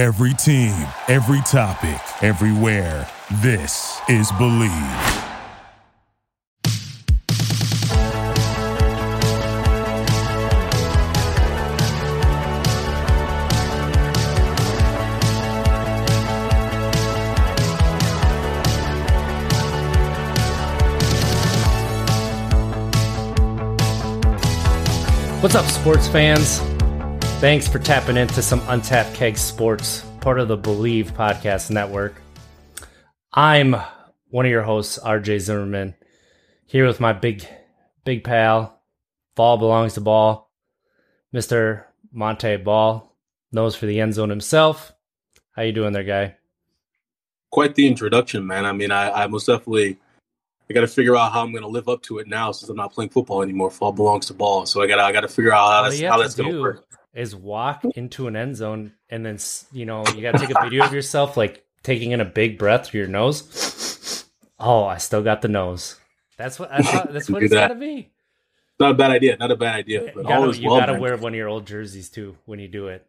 Every team, every topic, everywhere. This is Bleav. What's up, sports fans? Thanks for tapping into some Untapped Keg Sports, part of the Bleav Podcast Network. I'm one of your hosts, RJ Zimmerman, here with my big, big pal. Ball belongs to Ball, Mr. Montee Ball, knows for the end zone himself. How you doing there, guy? Quite the introduction, man. I mean, I, I most definitely I got to figure out how I'm going to live up to it now since I'm not playing football anymore. Fall belongs to ball, so I got I got to figure out how that's, how that's going to work. Is walk into an end zone and then you know you got to take a video of yourself like taking in a big breath through your nose. Oh, I still got the nose. That's what thought, that's what it's got to be. Not a bad idea. Not a bad idea. But you gotta, you well, gotta wear one of your old jerseys too when you do it.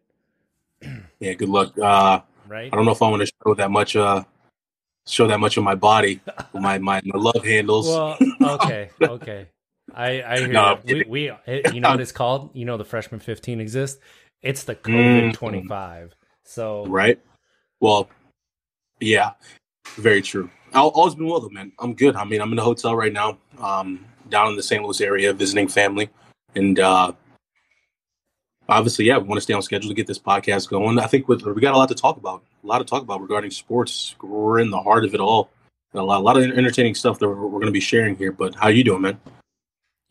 Yeah, good luck. Uh, right. I don't know if I want to show that much. Uh, show that much of my body, my my, my love handles. Well, okay, okay. I I hear no, we, we you know what it's called? You know the freshman 15 exists. It's the COVID mm. 25. So right. Well, yeah, very true. All, all's been well though, man. I'm good. I mean, I'm in a hotel right now, um, down in the St. Louis area, visiting family, and uh, obviously, yeah, we want to stay on schedule to get this podcast going. I think with, we got a lot to talk about, a lot to talk about regarding sports. We're in the heart of it all. A lot, a lot of entertaining stuff that we're, we're going to be sharing here. But how you doing, man?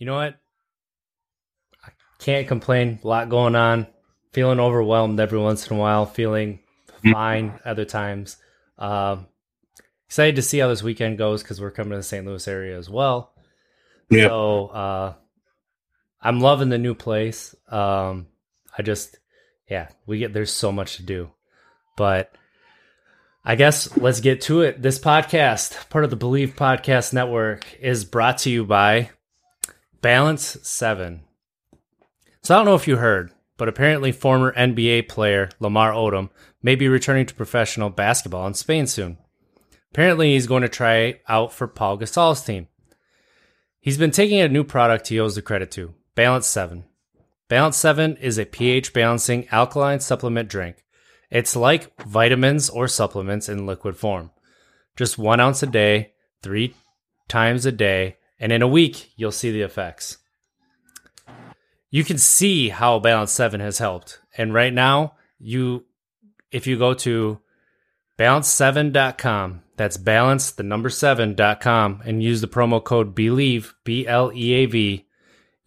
You know what? I can't complain. A lot going on. Feeling overwhelmed every once in a while. Feeling fine other times. Um, excited to see how this weekend goes because we're coming to the St. Louis area as well. Yeah. So uh, I'm loving the new place. Um, I just, yeah, we get, there's so much to do. But I guess let's get to it. This podcast, part of the Bleav Podcast Network, is brought to you by Balance 7. So I don't know if you heard, but apparently former NBA player Lamar Odom may be returning to professional basketball in Spain soon. Apparently, he's going to try out for Pau Gasol's team. He's been taking a new product he owes the credit to, Balance 7. Balance 7 is a pH balancing alkaline supplement drink. It's like vitamins or supplements in liquid form. Just one ounce a day, three times a day, and in a week, you'll see the effects. You can see how Balance 7 has helped. And right now, you if you go to balance7.com, that's balance the number 7.com and use the promo code BLEAV, B L E A V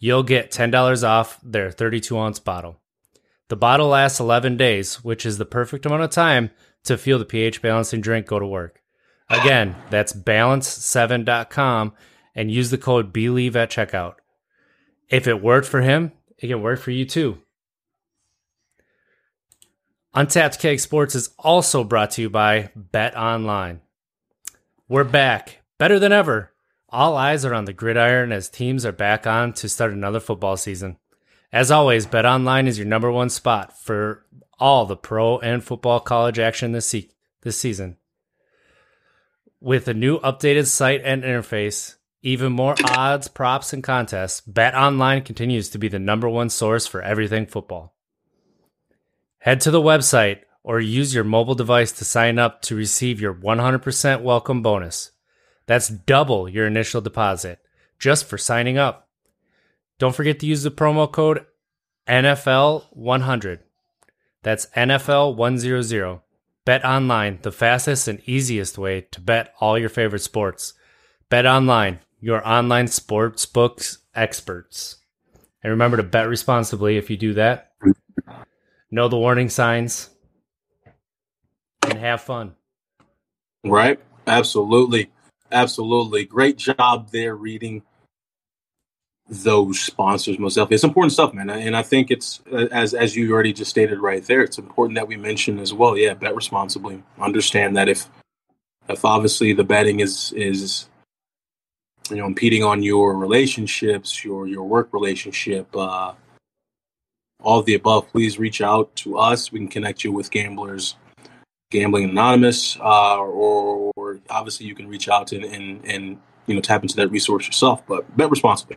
you'll get $10 off their 32 ounce bottle. The bottle lasts 11 days, which is the perfect amount of time to feel the pH balancing drink go to work. Again, that's balance7.com and use the code BLEAV at checkout. If it worked for him, it can work for you too. Untapped Keg Sports is also brought to you by Bet Online. We're back, better than ever all eyes are on the gridiron as teams are back on to start another football season. As always, BetOnline is your number one spot for all the pro and football college action this, se- this season. With a new updated site and interface, even more odds, props, and contests, BetOnline continues to be the number one source for everything football. Head to the website or use your mobile device to sign up to receive your 100% welcome bonus. That's double your initial deposit just for signing up. Don't forget to use the promo code NFL100. That's NFL100. Bet online, the fastest and easiest way to bet all your favorite sports. Bet online, your online sports books experts. And remember to bet responsibly if you do that. Know the warning signs and have fun. Right? Absolutely. Absolutely. Great job there reading those sponsors most. It's important stuff, man. And I think it's as as you already just stated right there, it's important that we mention as well. Yeah, bet responsibly. Understand that if if obviously the betting is is you know impeding on your relationships, your your work relationship, uh all of the above, please reach out to us. We can connect you with gamblers, gambling anonymous, uh, or, or, obviously you can reach out and, and and you know tap into that resource yourself. But bet responsibly,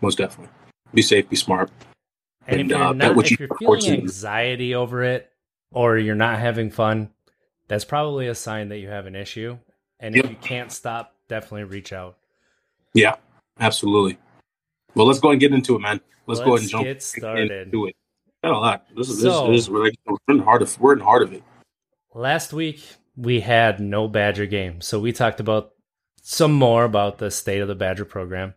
most definitely. Be safe, be smart. And, and if, you're, uh, not, if you you're feeling anxiety over it, or you're not having fun, that's probably a sign that you have an issue. And yep. if you can't stop, definitely reach out. Yeah, absolutely. Well, let's go and get into it, man. Let's, let's go ahead and jump get started. into it. Not a lot. This is so, this, is we're in the heart of we're in heart of it. Last week we had no Badger game, so we talked about some more about the state of the Badger program.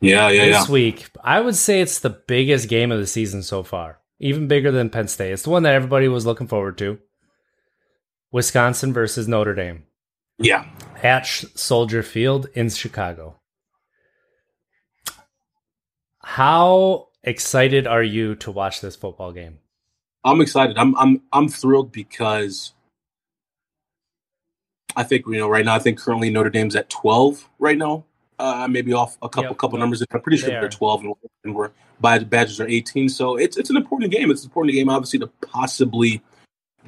Yeah, yeah, this yeah. week, I would say it's the biggest game of the season so far, even bigger than Penn State. It's the one that everybody was looking forward to. Wisconsin versus Notre Dame. Yeah, at Soldier Field in Chicago. How excited are you to watch this football game? I'm excited. I'm I'm I'm thrilled because I think you know right now. I think currently Notre Dame's at 12 right now. Uh, maybe off a couple yep. couple numbers. I'm pretty sure they are 12 and we're by the Badgers are 18. So it's it's an important game. It's an important game, obviously, to possibly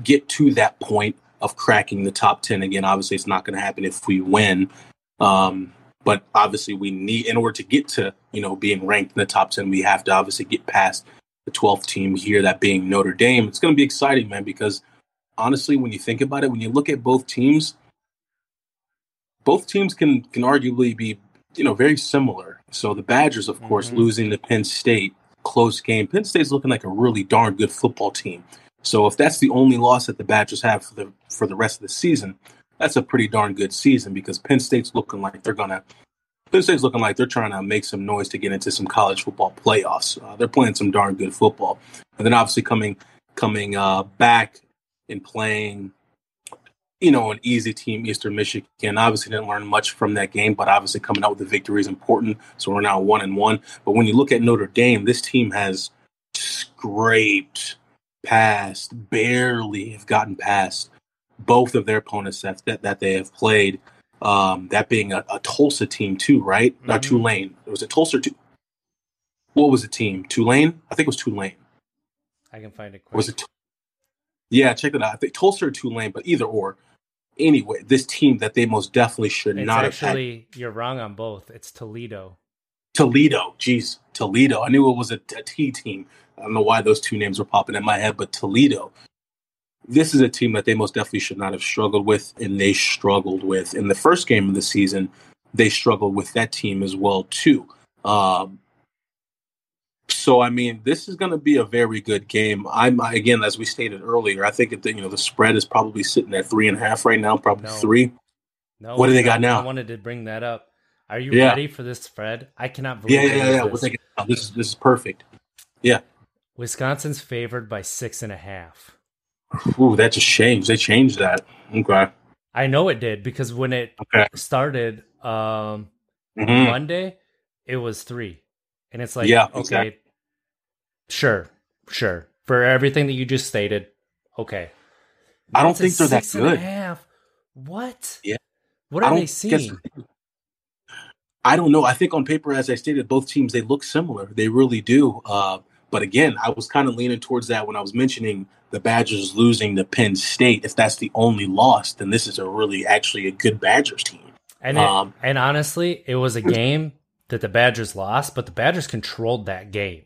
get to that point of cracking the top 10 again. Obviously, it's not going to happen if we win. Um, but obviously, we need, in order to get to, you know, being ranked in the top 10, we have to obviously get past the 12th team here, that being Notre Dame. It's going to be exciting, man, because honestly, when you think about it, when you look at both teams, both teams can can arguably be, you know, very similar. So the Badgers, of course, mm-hmm. losing to Penn State, close game. Penn State's looking like a really darn good football team. So if that's the only loss that the Badgers have for the for the rest of the season, that's a pretty darn good season because Penn State's looking like they're gonna. Penn State's looking like they're trying to make some noise to get into some college football playoffs. Uh, they're playing some darn good football, and then obviously coming coming uh, back and playing, you know, an easy team, Eastern Michigan. Obviously, didn't learn much from that game, but obviously coming out with the victory is important. So we're now one and one. But when you look at Notre Dame, this team has scraped past, barely have gotten past both of their opponents that that, that they have played. Um, that being a, a, Tulsa team too, right? Mm-hmm. Not Tulane. It was a Tulsa. Too. What was the team? Tulane. I think it was Tulane. I can find it. Quick. Was it? Yeah, check it out. I think Tulsa or Tulane, but either or. Anyway, this team that they most definitely should it's not. Actually, you're wrong on both. It's Toledo. Toledo. Jeez, Toledo. I knew it was a, a T team. I don't know why those two names were popping in my head, but Toledo. This is a team that they most definitely should not have struggled with, and they struggled with in the first game of the season. They struggled with that team as well too. Um, so I mean, this is going to be a very good game. I'm again, as we stated earlier, I think that you know the spread is probably sitting at three and a half right now, probably no. three. No, what do they got now? I wanted to bring that up. Are you yeah. ready for this spread? I cannot believe. Yeah, yeah, yeah. This. this is this is perfect. Yeah. Wisconsin's favored by six and a half. Ooh, that's a shame. They changed that. Okay. I know it did because when it okay. started um, mm-hmm. Monday, it was three, and it's like, yeah, okay, exactly. sure, sure, for everything that you just stated, okay. I don't think they're that good. half. What? Yeah. What are they seeing? I don't know. I think on paper, as I stated, both teams they look similar. They really do. Uh, but again, I was kind of leaning towards that when I was mentioning the Badgers losing to Penn State. If that's the only loss, then this is a really actually a good Badgers team. And it, um, and honestly, it was a game that the Badgers lost, but the Badgers controlled that game.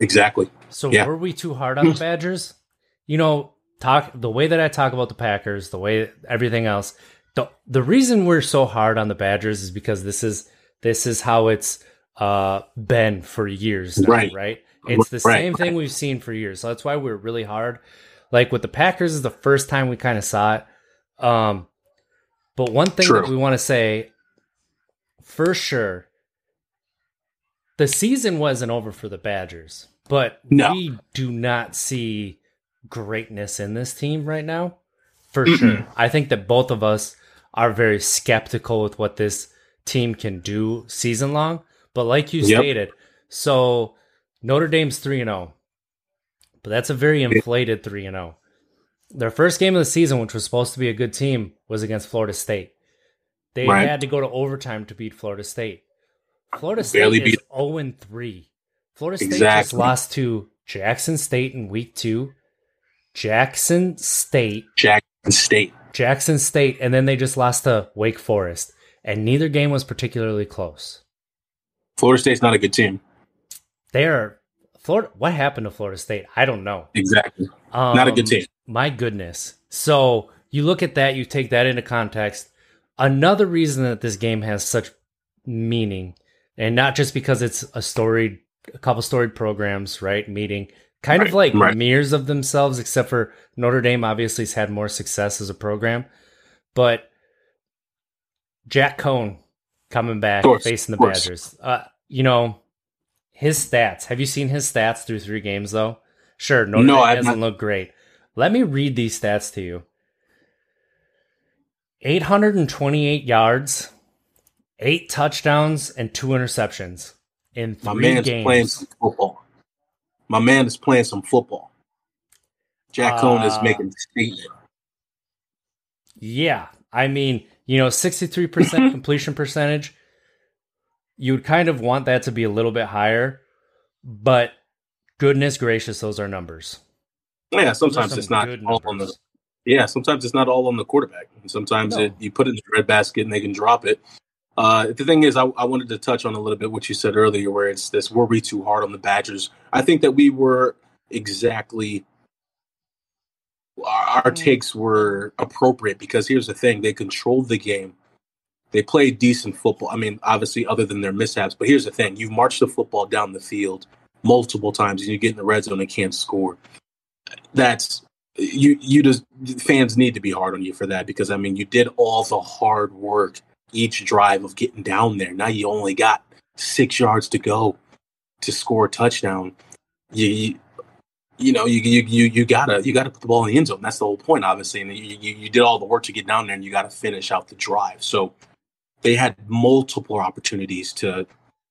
Exactly. So yeah. were we too hard on the Badgers? You know, talk the way that I talk about the Packers, the way everything else. The the reason we're so hard on the Badgers is because this is this is how it's uh, been for years now, right? Right. It's the right. same thing we've seen for years. So that's why we're really hard. Like with the Packers is the first time we kind of saw it. Um, but one thing True. that we want to say for sure, the season wasn't over for the Badgers, but no. we do not see greatness in this team right now. For Mm-mm. sure. I think that both of us are very skeptical with what this team can do season long. But like you yep. stated, so Notre Dame's 3 0. But that's a very inflated 3 0. Their first game of the season, which was supposed to be a good team, was against Florida State. They right. had to go to overtime to beat Florida State. Florida State Barely is beat. 0 3. Florida State exactly. just lost to Jackson State in week two, Jackson State, Jackson State, Jackson State, and then they just lost to Wake Forest, and neither game was particularly close. Florida State's not a good team. They are Florida. What happened to Florida State? I don't know. Exactly. Um, not a good team. My goodness. So you look at that, you take that into context. Another reason that this game has such meaning, and not just because it's a storied, a couple storied programs, right? Meeting kind Right, of like right. mirrors of themselves, except for Notre Dame obviously has had more success as a program. But Jack Coan coming back, course, facing the. Badgers. Uh, you know, his stats. Have you seen his stats through three games though? Sure, Notre No, Dame doesn't not. look great. Let me read these stats to you. 828 yards, eight touchdowns, and two interceptions in three My man's games. playing some football. My man is playing some football. Jack Coan is Uh, making a statement. Yeah. I mean, you know, 63% completion percentage. You would kind of want that to be a little bit higher, but goodness gracious, those are numbers. Yeah, sometimes some it's not all on the yeah. Sometimes it's not all on the quarterback. Sometimes No. it, you put it in the red basket and they can drop it. Uh, the thing is, I, I wanted to touch on a little bit what you said earlier, where it's this: were we too hard on the Badgers? I think that we were exactly. Our, our Mm. takes were appropriate because here's the thing: they controlled the game. They played decent football. I mean, obviously, other than their mishaps. But here's the thing: you've marched the football down the field multiple times, and you get in the red zone and can't score. That's you. You just fans need to be hard on you for that because I mean, you did all the hard work each drive of getting down there. Now you only got six yards to go to score a touchdown. You. you you know, you, you you you gotta you gotta put the ball in the end zone. That's the whole point, obviously. And you, you, you did all the work to get down there, and you got to finish out the drive. So they had multiple opportunities to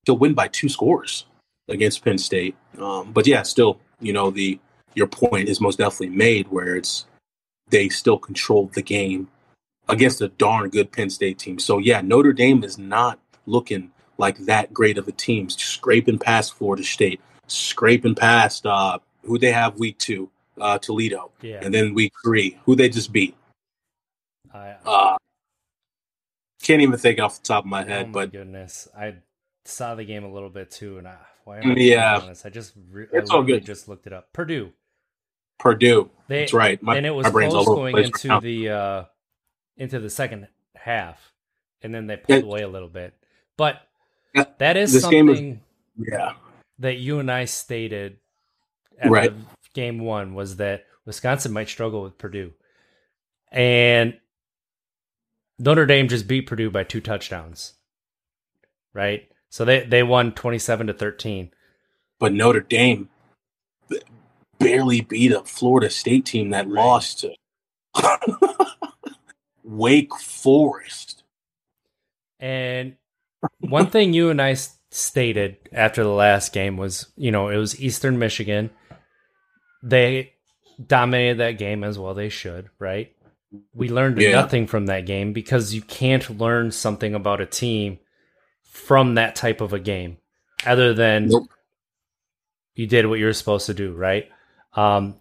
to win by two scores against Penn State. Um, but yeah, still, you know, the your point is most definitely made where it's they still controlled the game against a darn good Penn State team. So yeah, Notre Dame is not looking like that great of a team, scraping past Florida State, scraping past uh, who they have week two, uh, Toledo, Yeah. and then week three, who they just beat. I, Uh, can't even think off the top of my oh head, my but goodness. I saw the game a little bit too, and I, why am I Yeah. honest? I just re- I It's all good. just looked it up. Purdue. Purdue. They, That's right. My, and it was my brain's close all over the going place right into the uh into the second half and then they pulled Yeah. away a little bit but Yeah, that is something is- Yeah. that you and i stated after Right. game one was that wisconsin might struggle with purdue and notre dame just beat purdue by two touchdowns right so they they won 27 to 13 But Notre Dame b- barely beat a Florida State team that lost to Wake Forest. And one thing you and I stated after the last game was, you know, it was Eastern Michigan. They dominated that game as well they should, right? We learned Yeah. nothing from that game because you can't learn something about a team from that type of a game other than Nope. you did what you were supposed to do, right? Um,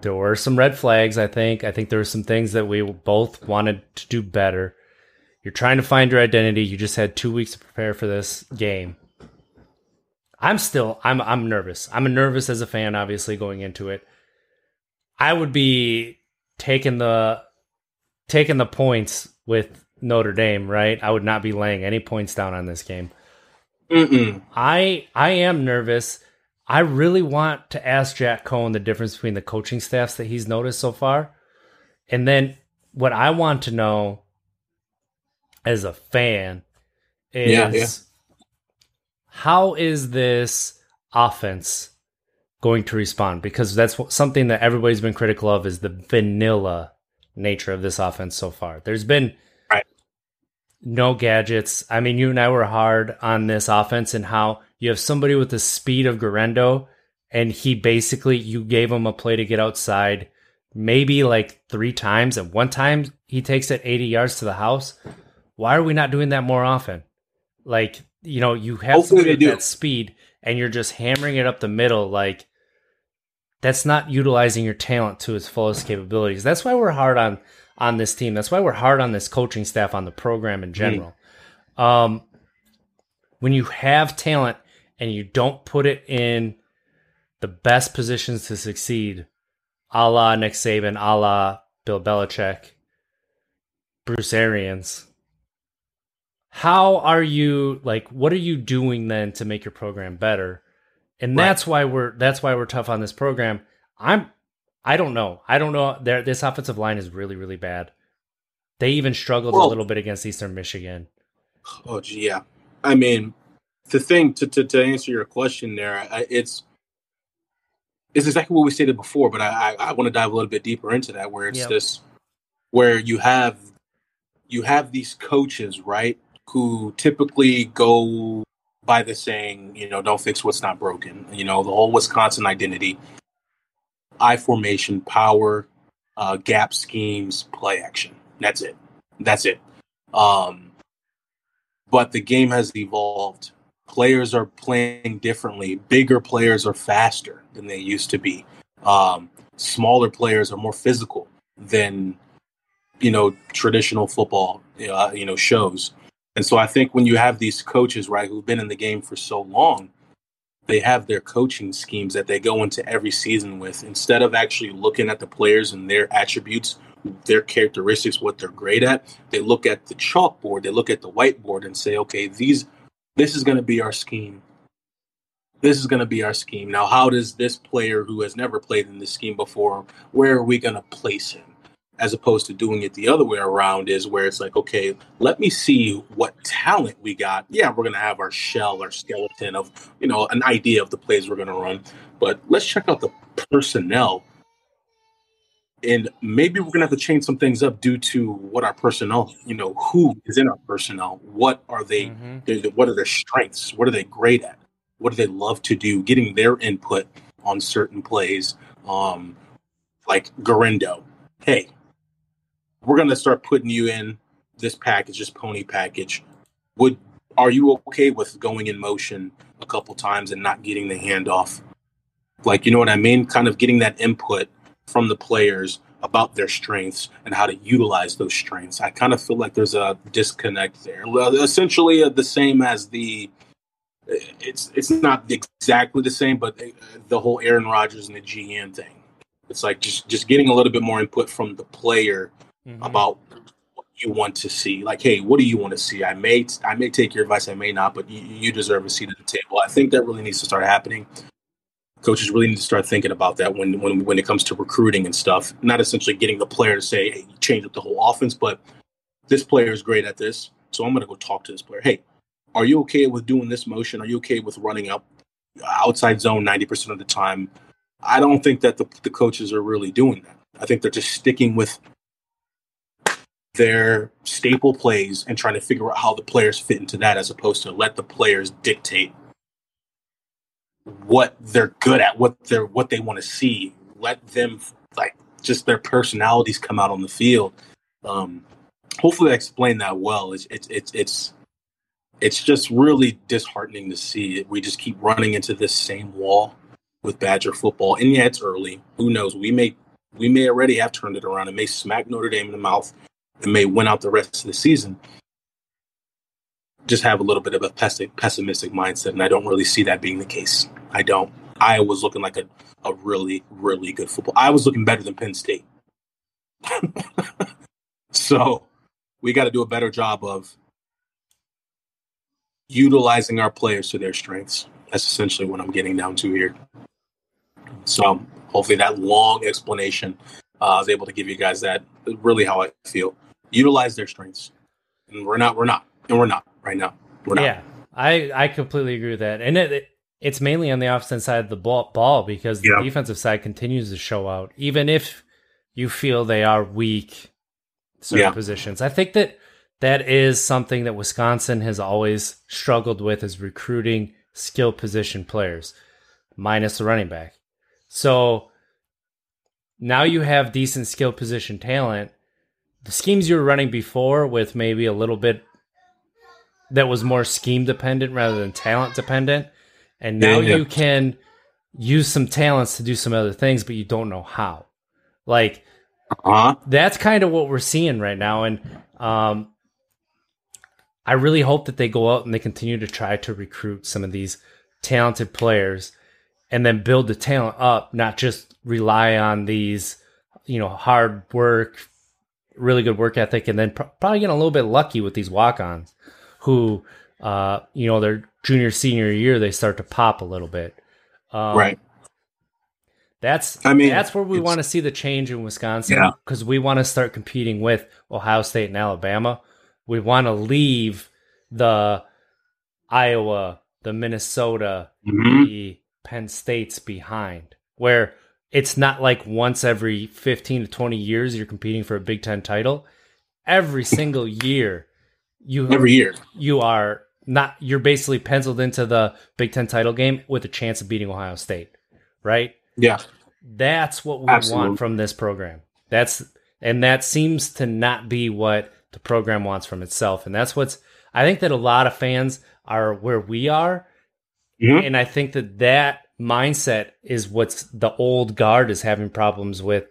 there were some red flags, I think. I think there were some things that we both wanted to do better. You're trying to find your identity. You just had two weeks to prepare for this game. I'm still I'm I'm nervous. I'm nervous as a fan, obviously, going into it. I would be taking the taking the points with Notre Dame, right? I would not be laying any points down on this game. Mm-mm. I I am nervous. I really want to ask Jack Coan the difference between the coaching staffs that he's noticed so far. And then what I want to know as a fan is Yeah, yeah. how is this offense going to respond? Because that's what- something that everybody's been critical of is the vanilla nature of this offense so far. There's been Right. no gadgets. I mean, you and I were hard on this offense and how you have somebody with the speed of Guerendo, and he basically you gave him a play to get outside, maybe like three times, and one time he takes it 80 yards to the house. Why are we not doing that more often? Like, you know, you have Hopefully somebody with that speed and you're just hammering it up the middle like that's not utilizing your talent to its fullest capabilities. That's why we're hard on on this team. That's why we're hard on this coaching staff on the program in general. Mm. Um, when you have talent and you don't put it in the best positions to succeed, a la Nick Saban, a la Bill Belichick, Bruce Arians, how are you like what are you doing then to make your program better? And right. that's why we're that's why we're tough on this program. I'm I don't know. I don't know. There, this offensive line is really, really bad. They even struggled well, a little bit against Eastern Michigan. Oh, gee, yeah. I mean, the thing to, to, to answer your question there, I, it's it's exactly what we stated before, but I, I, I want to dive a little bit deeper into that, where it's yep. this, where you have you have these coaches, right, who typically go by the saying, you know, don't fix what's not broken. You know, the whole Wisconsin identity, I formation, power, uh, gap schemes, play action. That's it. That's it. Um, but the game has evolved players are playing differently. Bigger players are faster than they used to be. Um, smaller players are more physical than you know traditional football uh, you know shows. And so I think when you have these coaches right who've been in the game for so long, they have their coaching schemes that they go into every season with instead of actually looking at the players and their attributes their characteristics what they're great at they look at the chalkboard they look at the whiteboard and say okay these this is going to be our scheme. This is going to be our scheme. Now, how does this player who has never played in this scheme before, where are we going to place him? As opposed to doing it the other way around, is where it's like, okay, let me see what talent we got. Yeah, we're going to have our shell, our skeleton of, you know, an idea of the plays we're going to run. But let's check out the personnel and maybe we're gonna have to change some things up due to what our personnel, you know, who is in our personnel. What are they? Mm-hmm. What are their strengths? What are they great at? What do they love to do? Getting their input on certain plays, um, like Guerendo. Hey, we're gonna start putting you in this package, this pony package. Would are you okay with going in motion a couple times and not getting the handoff? Like, you know what I mean? Kind of getting that input from the players about their strengths and how to utilize those strengths. I kind of feel like there's a disconnect there. Essentially, uh, the same as the it's it's not exactly the same, but the whole Aaron Rodgers and the GM thing. It's like just just getting a little bit more input from the player mm-hmm. about what you want to see. Like, hey, what do you want to see? I may I may take your advice, I may not, but you, you deserve a seat at the table. I think that really needs to start happening coaches really need to start thinking about that when when when it comes to recruiting and stuff. Not essentially getting the player to say, "Hey, change up the whole offense," but this player is great at this, so I'm going to go talk to this player. Hey, are you okay with doing this motion? Are you okay with running up outside zone 90% of the time? I don't think that the, the coaches are really doing that. I think they're just sticking with their staple plays and trying to figure out how the players fit into that as opposed to let the players dictate what they're good at, what they're what they want to see. Let them like just their personalities come out on the field. Um, hopefully, I explained that well. It's it's it's it's it's just really disheartening to see. We just keep running into this same wall with Badger football, and yeah, it's early. Who knows? We may we may already have turned it around It may smack Notre Dame in the mouth and may win out the rest of the season just have a little bit of a pessimistic mindset, and I don't really see that being the case. I don't. I was looking like a, a really, really good football. I was looking better than Penn State. so we got to do a better job of utilizing our players to their strengths. That's essentially what I'm getting down to here. So hopefully that long explanation uh, I was able to give you guys that really how I feel. Utilize their strengths, and we're not. We're not and we're not right now. We're not. Yeah, I I completely agree with that, and it, it it's mainly on the offensive side of the ball, ball because the yeah. defensive side continues to show out, even if you feel they are weak certain yeah. positions. I think that that is something that Wisconsin has always struggled with is recruiting skill position players, minus the running back. So now you have decent skill position talent. The schemes you were running before with maybe a little bit that was more scheme dependent rather than talent dependent. And now yeah, yeah. you can use some talents to do some other things, but you don't know how. Like Uh-huh. that's kind of what we're seeing right now, and um, I really hope that they go out and they continue to try to recruit some of these talented players, and then build the talent up, not just rely on these, you know, hard work, really good work ethic, and then pr- probably getting a little bit lucky with these walk-ons, who, uh, you know, their junior senior year they start to pop a little bit. Um, right. That's I mean, that's where we want to see the change in Wisconsin Yeah. because we want to start competing with Ohio State and Alabama. We want to leave the Iowa, the Minnesota, Mhm. the Penn States behind, where it's not like once every 15 to 20 years you're competing for a Big Ten title. Every single year, you Every year. you are not you're basically penciled into the Big Ten title game with a chance of beating Ohio State, right? Yeah. That's what we Absolutely. want from this program. That's and that seems to not be what the program wants from itself. And that's what's I think that a lot of fans are where we are, Mhm. and I think that that mindset is what's the old guard is having problems with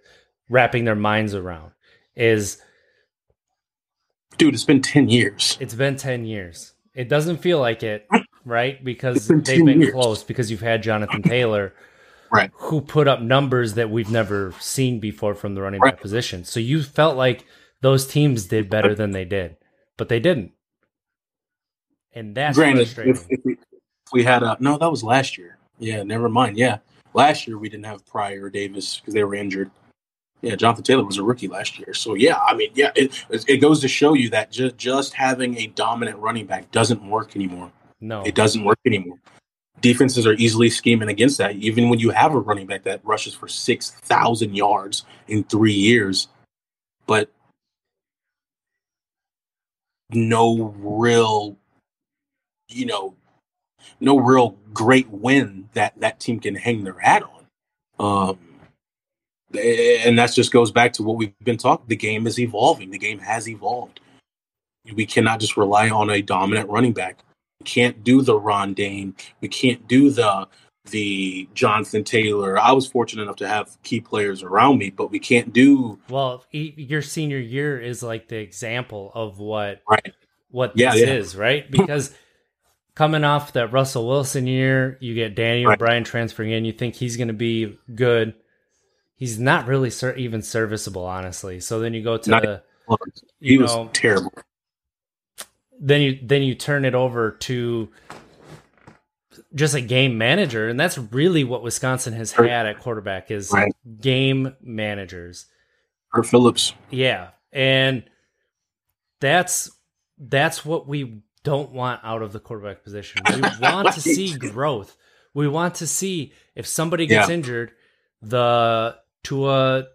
wrapping their minds around. Is Dude, it's been 10 years. it's been 10 years. It doesn't feel like it, right? Because been they've been years. close because you've had Jonathan Taylor Right. who put up numbers that we've never seen before from the running back Right. position. So you felt like those teams did better than they did, but they didn't. And that's Granted, frustrating. if, if, we, if we had a no, that was last year. Yeah, never mind. Yeah, last year we didn't have Pryor or Davis because they were injured. Yeah, Jonathan Taylor was a rookie last year. So yeah, I mean, yeah, it it goes to show you that just just having a dominant running back doesn't work anymore. no. It doesn't work anymore. Defenses are easily scheming against that. Even when you have a running back that rushes for six thousand yards in three years, but no real, you know, no real great win that that team can hang their hat on. Um, and that just goes back to what we've been talking. The game is evolving. The game has evolved. We cannot just rely on a dominant running back. We can't do the Ron Dayne. We can't do the the Jonathan Taylor. I was fortunate enough to have key players around me, but we can't do well, your senior year is like the example of what right. what Yeah, this yeah. is, right? Because coming off that Russell Wilson year, you get Daniel Right. Bryan transferring in. You think he's going to be good. He's not really ser- even serviceable, honestly. So then you go to Not- the He you was know, terrible. then you then you turn it over to just a game manager, and that's really what Wisconsin has had at quarterback is Right. game managers. Curt Phillips. Yeah, and that's that's what we don't want out of the quarterback position. We want to see growth. We want to see if somebody gets Yeah. injured, the Tua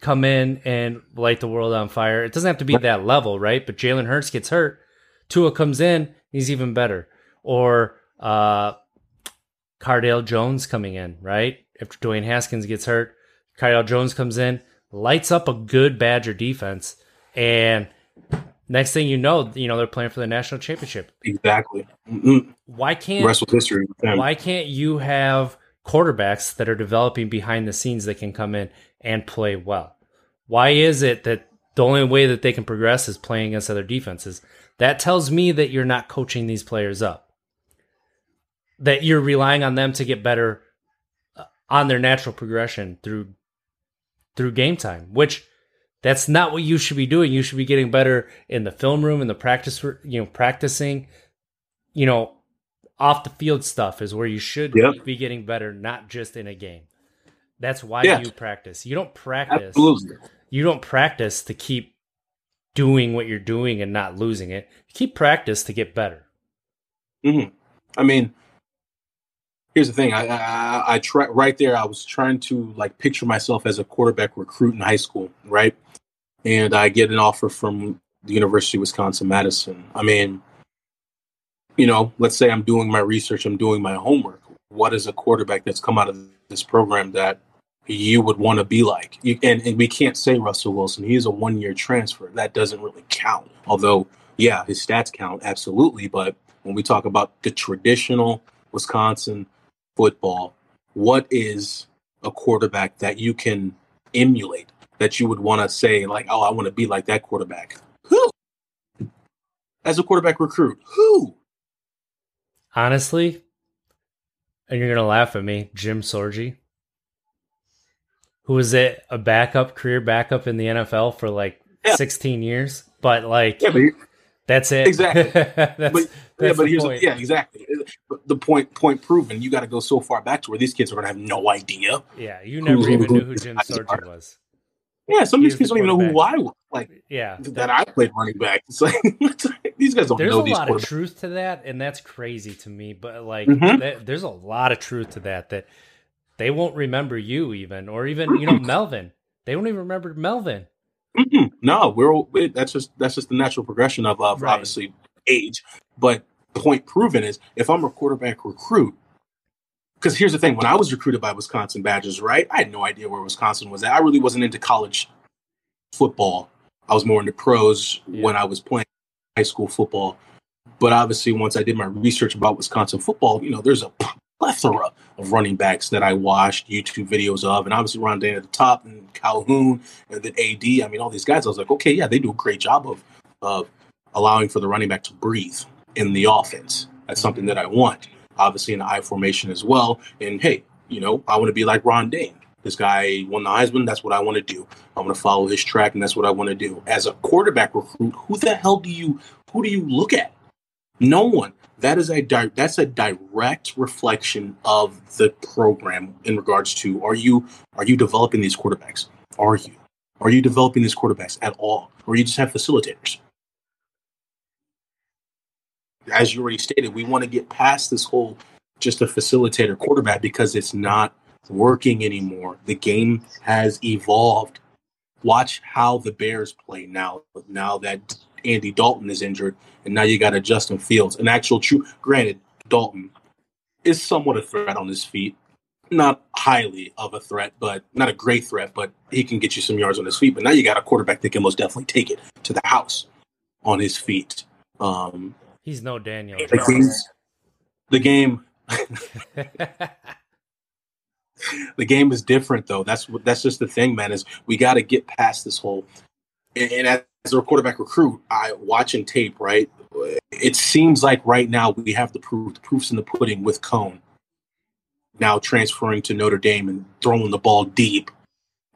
come in and light the world on fire. It doesn't have to be that level, right? But Jalen Hurts gets hurt, Tua comes in, he's even better. Or uh Cardale Jones coming in, right? If Dwayne Haskins gets hurt, Cardale Jones comes in, lights up a good Badger defense, and next thing you know, you know they're playing for the national championship. Exactly. Mm-mm. Why can't rest was history. why can't you have quarterbacks that are developing behind the scenes that can come in and play well? Why is it that the only way that they can progress is playing against other defenses? That tells me that you're not coaching these players up. That you're relying on them to get better uh, on their natural progression through through game time, which that's not what you should be doing. You should be getting better in the film room in the practice, you know, practicing, you know, off the field stuff is where you should Yep. be getting better, not just in a game. That's why Yeah. you practice. You don't practice. Absolutely. You don't practice to keep doing what you're doing and not losing it. You keep practice to get better. hmm I mean, here's the thing. I, I, I try right there. I was trying to like picture myself as a quarterback recruit in high school, right? And I get an offer from the University of Wisconsin Madison. I mean, you know, let's say I'm doing my research, I'm doing my homework. What is a quarterback that's come out of this program that you would want to be like? You, and, and we can't say Russell Wilson. He's a one year transfer. That doesn't really count. Although, yeah, his stats count absolutely. But when we talk about the traditional Wisconsin football, what is a quarterback that you can emulate? That you would want to say, like, oh, I want to be like that quarterback. Who? As a quarterback recruit, who? Honestly, and you're gonna laugh at me, Jim Sorgi, who was a, a backup, career backup in the NFL for like Yeah. 16 years, but like Yeah, but, that's it. Exactly. that's, but, yeah, but the here's point. yeah, exactly. The point point proven. You got to go so far back to where these kids are going to have no idea. Yeah, you never Who- even who- knew who Jim Sorgi was. Yeah, some of these kids the don't even know who I was. Like Yeah, that, I played running back. It's like these guys don't there's know a these lot of truth to that, and that's crazy to me. But like, Mhm. that, there's a lot of truth to that that they won't remember you even, or even you know Melvin. They won't even remember Melvin. Mm-mm. No, we're we- that's just that's just the natural progression of, of Right. obviously age. But point proven is if I'm a quarterback recruit, because here's the thing: when I was recruited by Wisconsin Badgers, right, I had no idea where Wisconsin was at. I really wasn't into college football. I was more into pros Yeah. when I was playing high school football. But obviously, once I did my research about Wisconsin football, you know, there's a plethora of running backs that I watched YouTube videos of, and obviously Ron Dayne at the top, and Calhoun, and then AD. I mean, all these guys. I was like, okay, yeah, they do a great job of of allowing for the running back to breathe in the offense. That's something that I want. Obviously, in the I formation as well. And hey, you know, I want to be like Ron Dayne. This guy won the Heisman. That's what I want to do. I want to follow his track, and that's what I want to do. As a quarterback recruit, who the hell do you who do you look at? No one. That is a di- that's a direct reflection of the program in regards to are you are you developing these quarterbacks? Are you are you developing these quarterbacks at all, or you just have facilitators? As you already stated, we want to get past this whole just a facilitator quarterback because it's not working anymore. The game has evolved. Watch how the Bears play now. Now that Andy Dalton is injured, and now you got a Justin Fields, an actual true. Granted, Dalton is somewhat a threat on his feet, not highly of a threat, but not a great threat, but he can get you some yards on his feet. But now you got a quarterback that can most definitely take it to the house on his feet. Um, He's no Daniel. the game, the game, the game is different though. That's that's just the thing, man. Is we got to get past this whole. And, and as a quarterback recruit, I watching tape. Right, it seems like right now we have the proof. The proof's in the pudding with Coan. Now transferring to Notre Dame and throwing the ball deep,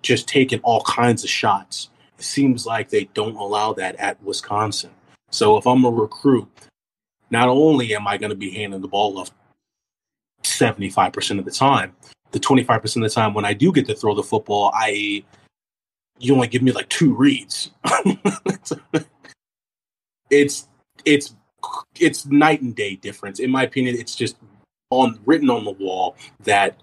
just taking all kinds of shots. It seems like they don't allow that at Wisconsin. So if I'm a recruit, not only am I going to be handing the ball off 75% of the time, the 25% of the time when I do get to throw the football, I you only give me like two reads. it's it's it's night and day difference. In my opinion, it's just on written on the wall that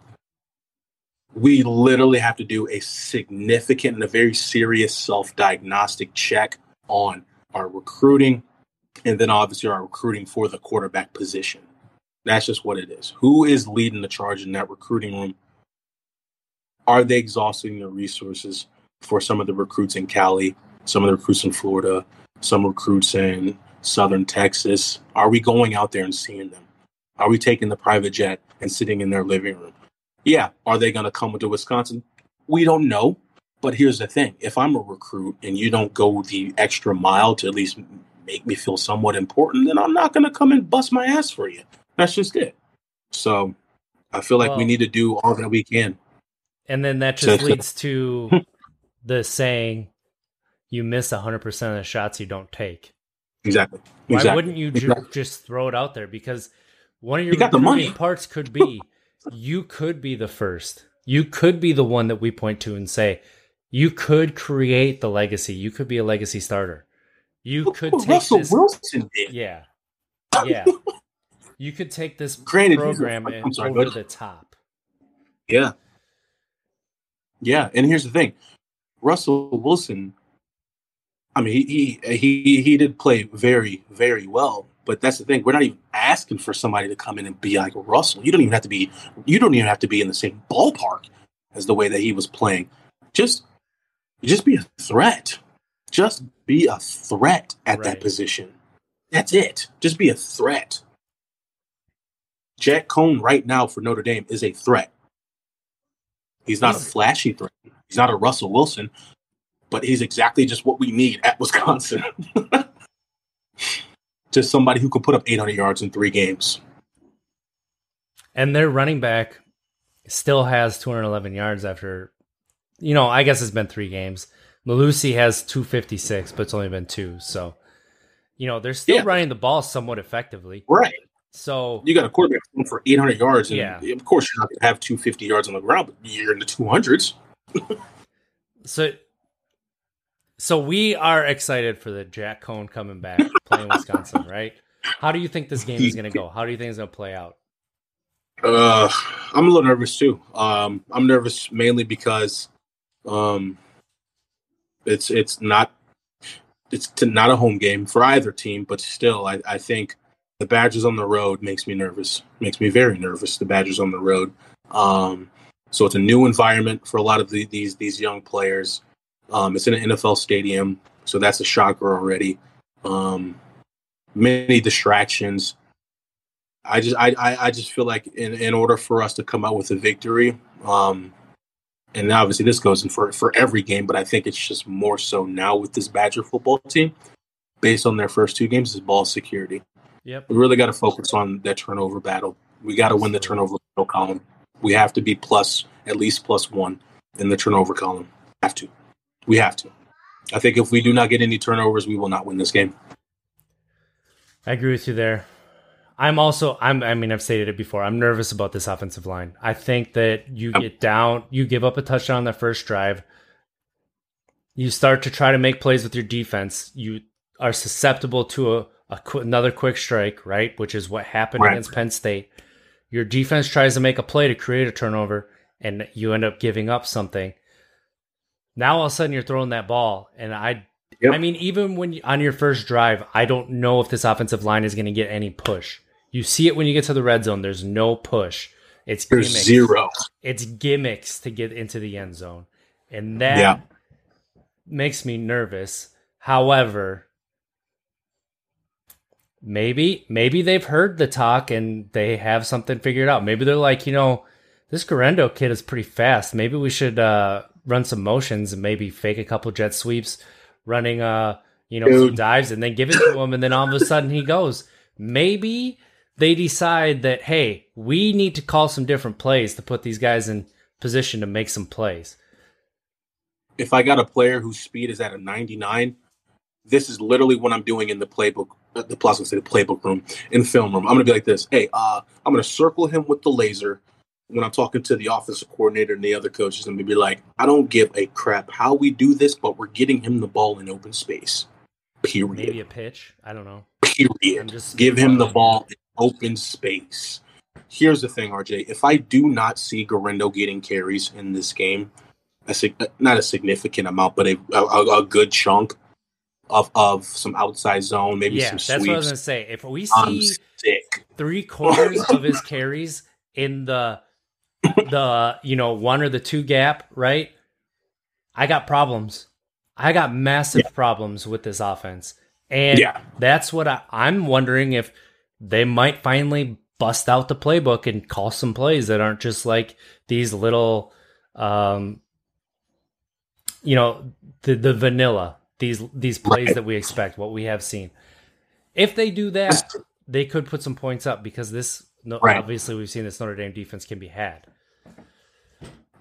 we literally have to do a significant and a very serious self-diagnostic check on our recruiting and then obviously our recruiting for the quarterback position. That's just what it is. Who is leading the charge in that recruiting room? Are they exhausting their resources for some of the recruits in Cali, some of the recruits in Florida, some recruits in Southern Texas? Are we going out there and seeing them? Are we taking the private jet and sitting in their living room? Yeah. Are they going to come to Wisconsin? We don't know. But here's the thing if I'm a recruit and you don't go the extra mile to at least make me feel somewhat important, then I'm not going to come and bust my ass for you. That's just it. So I feel like we need to do all that we can. And then that just So- leads to the saying, "You miss hundred percent of the shots you don't take." Exactly. Why exactly. wouldn't you ju- Exactly. just throw it out there? Because one of your You got the money. parts could be you could be the first. You could be the one that we point to and say you could create the legacy. You could be a legacy starter. You could take Russell this. Wilson did. Yeah, yeah. You could take this Granted, a- program sorry, over the top. Yeah. Yeah, and here's the thing, Russell Wilson. I mean, he he he he did play very very well, but that's the thing. We're not even asking for somebody to come in and be like Russell. You don't even have to be. You don't even have to be in the same ballpark as the way that he was playing. Just just be a threat. Just be a threat at that position. That's it. Just be a threat. Jack Coan right now for Notre Dame is a threat. He's not a flashy threat. He's not a Russell Wilson, but he's exactly just what we need at Wisconsin. just somebody who can put up 800 yards in three games. And their running back still has 211 yards after, you know, I guess it's been three games. Mellusi has 256, but it's only been two. So, you know, they're still Yeah. running the ball somewhat effectively. Right. So, You got a quarterback for 800 yards, and Yeah. of course you're not going to have 250 yards on the ground, but you're in the 200s. so, so we are excited for the Jack Coan coming back playing Wisconsin, right? How do you think this game is going to go? How do you think it's going to play out? Uh, I'm a little nervous too. Um, I'm nervous mainly because um, it's it's not it's not a home game for either team, but still, I, I think the Badgers on the road makes me nervous. Makes me very nervous. The Badgers on the road. Um, so it's a new environment for a lot of the, these these young players. Um, it's in an NFL stadium, so that's a shocker already. Um, many distractions. I just I, I, I just feel like in, in order for us to come out with a victory, um, and obviously this goes in for for every game, but I think it's just more so now with this Badger football team, based on their first two games, is ball security. Yep. We really got to focus on that turnover battle. We got to win the turnover battle column. We have to be plus at least plus one in the turnover column. Have to. We have to. I think if we do not get any turnovers, we will not win this game. I agree with you there. I'm also I'm I mean I've stated it before. I'm nervous about this offensive line. I think that you get down, you give up a touchdown on that first drive. You start to try to make plays with your defense. You are susceptible to a, a qu- another quick strike, right? Which is what happened Right. against Penn State. Your defense tries to make a play to create a turnover, and you end up giving up something. Now all of a sudden you're throwing that ball, and I Yep. I mean, even when you, on your first drive, I don't know if this offensive line is going to get any push. You see it when you get to the red zone. There's no push. It's There's gimmicks. zero. It's gimmicks to get into the end zone, and that Yeah. makes me nervous. However, maybe maybe they've heard the talk and they have something figured out. Maybe they're like, you know, this Guerendo kid is pretty fast. Maybe we should uh, run some motions and maybe fake a couple jet sweeps, running uh, you know, some dives, and then give it to him, and then all of a sudden he goes. Maybe they decide that hey, we need to call some different plays to put these guys in position to make some plays. if I got a player whose speed is at a 99, this is literally what I'm doing in the playbook, uh, the plus say the playbook room, in film room. I'm gonna be like this. Hey, uh, I'm gonna circle him with the laser when I'm talking to the offensive coordinator and the other coaches. I'm gonna be like, I don't give a crap how we do this, but we're getting him the ball in open space. Period. Maybe a pitch. I don't know. Period. I'm just Give him the ball in open space. Here's the thing, RJ. If I do not see Guerendo getting carries in this game, a sig- uh, not a significant amount, but a, a, a good chunk of, of some outside zone, maybe Yeah, some that's what I was gonna say. If we see three quarters of his carries in the the you know one or the two gap, right? I got problems. I got massive problems with this offense, and Yeah. that's what I, I'm wondering if they might finally bust out the playbook and call some plays that aren't just like these little, um, you know, the the vanilla these these plays Right. that we expect, what we have seen. If they do that, they could put some points up because this Right. obviously we've seen this Notre Dame defense can be had.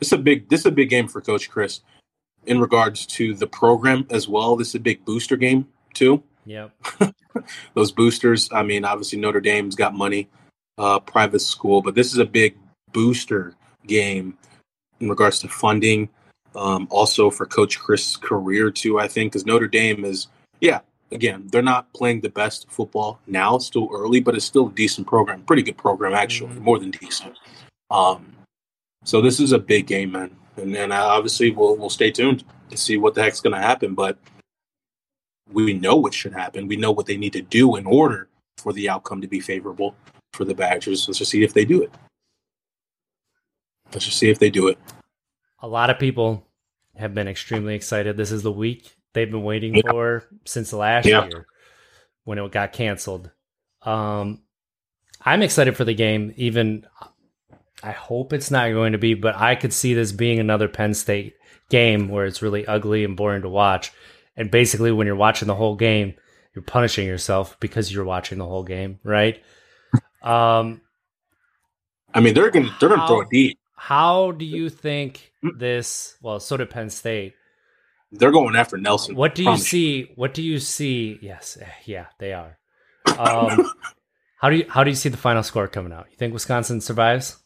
This is a big this is a big game for Coach Chris in regards to the program as well. This is a big booster game too. Yep. those boosters. I mean, obviously Notre Dame's got money, uh, private school, but this is a big booster game in regards to funding. Um, also for Coach Chris' career too, I think, because Notre Dame is, yeah, again, they're not playing the best football now. Still early, but it's still a decent program, pretty good program actually, Mhm. more than decent. Um, so this is a big game, man, and and uh, obviously we'll we'll stay tuned to see what the heck's going to happen, but we know what should happen. We know what they need to do in order for the outcome to be favorable for the Badgers. Let's just see if they do it. Let's just see if they do it. A lot of people have been extremely excited. This is the week they've been waiting Yeah. for since last Yeah. year when it got canceled. Um, I'm excited for the game. Even I hope it's not going to be, but I could see this being another Penn State game where it's really ugly and boring to watch. And basically, when you're watching the whole game, you're punishing yourself because you're watching the whole game, right? Um, I mean, they're gonna they're gonna throw it deep. How do you think this? Well, so did Penn State. They're going after Nelson. What do you see? What do you see? Yes, eh, yeah, they are. Um, how do you how do you see the final score coming out? You think Wisconsin survives?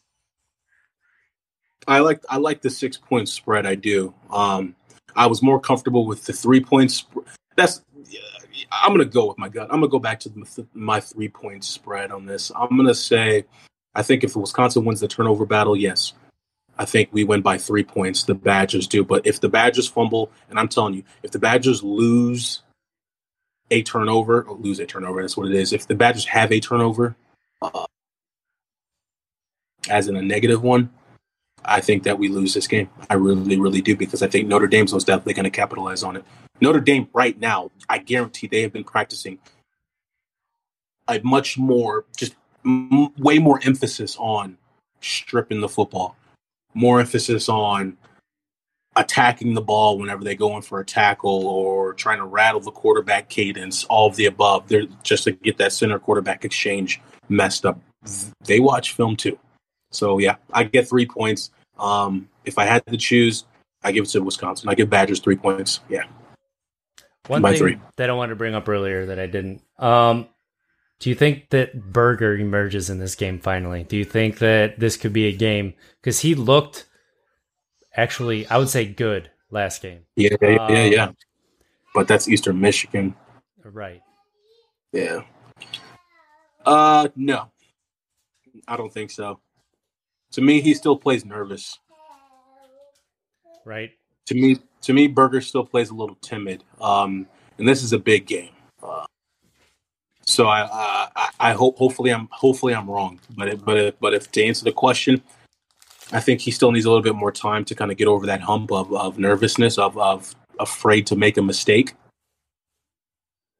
I like I like the six point spread. I do. Um, I was more comfortable with the three points. That's I'm gonna go with my gut. I'm gonna go back to the, my three point spread on this. I'm gonna say, I think if Wisconsin wins the turnover battle, yes, I think we win by three points. The Badgers do, but if the Badgers fumble, and I'm telling you, if the Badgers lose a turnover, or lose a turnover, that's what it is. If the Badgers have a turnover, uh, as in a negative one, I think that we lose this game. I really, really do because I think Notre Dame's most definitely going to capitalize on it. Notre Dame right now, I guarantee they have been practicing a much more, just m- way more emphasis on stripping the football, more emphasis on attacking the ball whenever they go in for a tackle or trying to rattle the quarterback cadence, all of the above. They're just to get that center quarterback exchange messed up. They watch film too. So yeah, I get three points. Um, if I had to choose, I give it to Wisconsin. I give Badgers three points. Yeah. One By thing three. that I wanted to bring up earlier that I didn't. Um, do you think that Berger emerges in this game finally? Do you think that this could be a game because he looked actually, I would say, good last game. Yeah, yeah, yeah, yeah. Um, But that's Eastern Michigan. Right. Yeah. Uh, no, I don't think so. To me, he still plays nervous. Right. To me, to me, Berger still plays a little timid. Um, and this is a big game. Uh, so I, I, I hope, hopefully, I'm, hopefully, I'm wrong. But, it, but, it, but if to answer the question, I think he still needs a little bit more time to kind of get over that hump of, of nervousness, of, of afraid to make a mistake.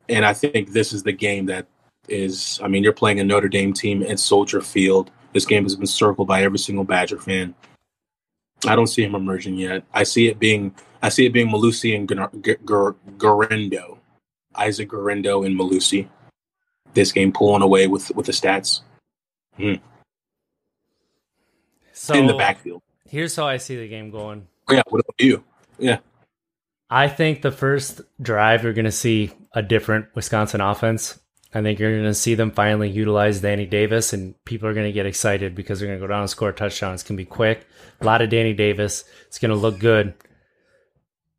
And I think this is the game that is. I mean, you're playing a Notre Dame team at Soldier Field. This game has been circled by every single Badger fan. I don't see him emerging yet. I see it being. I see it being Mellusi and Gar- Gar- Guerendo, Isaac Guerendo and Mellusi. This game pulling away with with the stats hmm. So in the backfield. here's how I see the game going. Oh, yeah, what about you? Yeah, I think the first drive you're going to see a different Wisconsin offense. I think you're going to see them finally utilize Danny Davis, and people are going to get excited because they're going to go down and score a touchdown. It's going to be quick, a lot of Danny Davis. It's going to look good.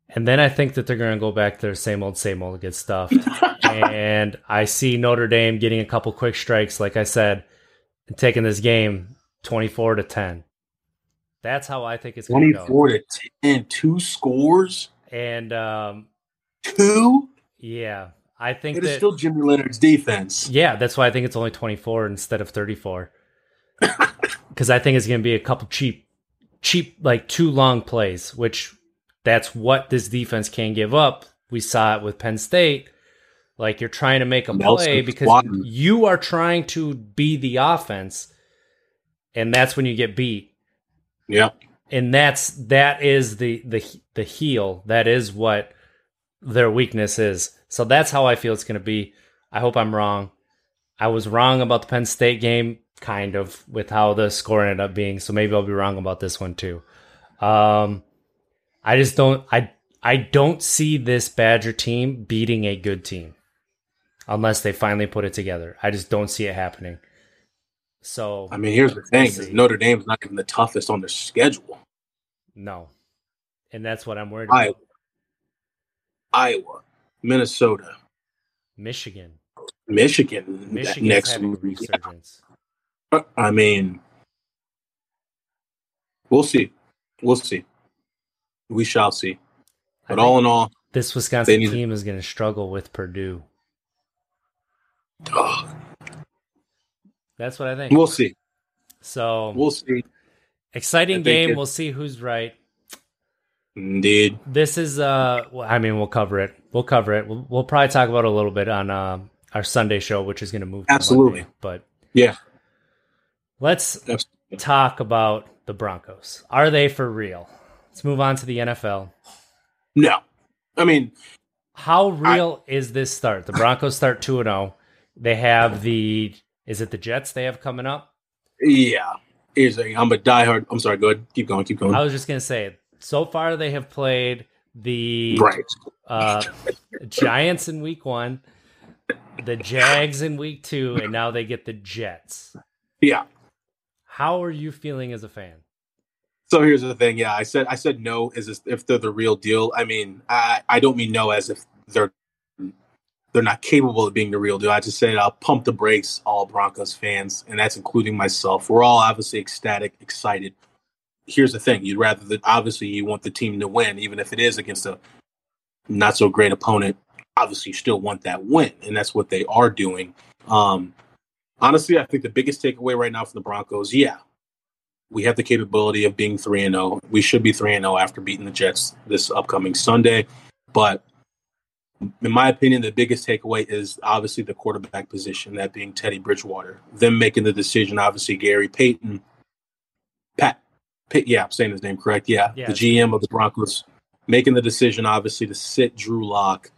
And then I think that they're going to go back to their same old, same old, get stuffed. and I see Notre Dame getting a couple quick strikes, like I said, and taking this game 24 to 10. That's how I think it's going to go. 24 to 10, two scores, And um, two. yeah, I think It is that still Jimmy Leonhard's defense. yeah, that's why I think it's only 24 instead of 34. Cuz I think it's going to be a couple cheap cheap like two long plays, which that's what this defense can give up. We saw it with Penn State. Like you're trying to make a Nelson play because Swanton. you are trying to be the offense and that's when you get beat. Yeah, and that's that is the the the heel that is what their weakness is so that's how i feel it's going to be. I hope i'm wrong. I was wrong about the penn state game kind of with how the score ended up being so maybe i'll be wrong about this one too. Um i just don't i i don't see this badger team beating a good team unless they finally put it together. I just don't see it happening. So I mean, here's the thing. Notre Dame's not even the toughest on their schedule. no. And that's what i'm worried about. Iowa, Iowa, Minnesota, michigan Michigan, Michigan's next having a week. resurgence. Uh, I mean, we'll see. We'll see. We shall see. But all in all, this Wisconsin need- team is going to struggle with Purdue. ugh, That's what I think. we'll see. so We'll see. exciting game. it- We'll see who's right. Indeed. This is. uh I mean, we'll cover it. We'll cover it. We'll, we'll probably talk about it a little bit on uh, our Sunday show, which is going to move. to Absolutely. Monday. But Yeah. Let's Absolutely. talk about the Broncos. Are they for real? Let's move on to the NFL. No, I mean, How real is this start? The Broncos start 2 and 0. They have the is it the Jets they have coming up? yeah. Here's the thing. I'm a diehard. I'm sorry. Go ahead. Keep going. Keep going. I was just going to say so far they have played the right. uh, Giants in week 1, the Jags in week 2 and now they get the Jets. Yeah. How are you feeling as a fan? So here's the thing. Yeah, I said I said no as if- if they're the real deal. I mean, I I don't mean no as if they're they're not capable of being the real deal. I just said I'll pump the brakes, all Broncos fans, and that's including myself. We're all obviously ecstatic, excited. Here's the thing: you'd rather that obviously you want the team to win, even if it is against a not so great opponent. Obviously, you still want that win, and that's what they are doing. Um, honestly, I think the biggest takeaway right now from the Broncos, yeah, we have the capability of being 3 and 0. We should be 3 and 0 after beating the Jets this upcoming Sunday. But in my opinion, the biggest takeaway is obviously the quarterback position, that being Teddy Bridgewater. Them making the decision, obviously, Gary Payton, Pat, yeah, I'm saying his name correct. Yeah, Yeah. the GM of the Broncos making the decision, obviously, to sit Drew Lock.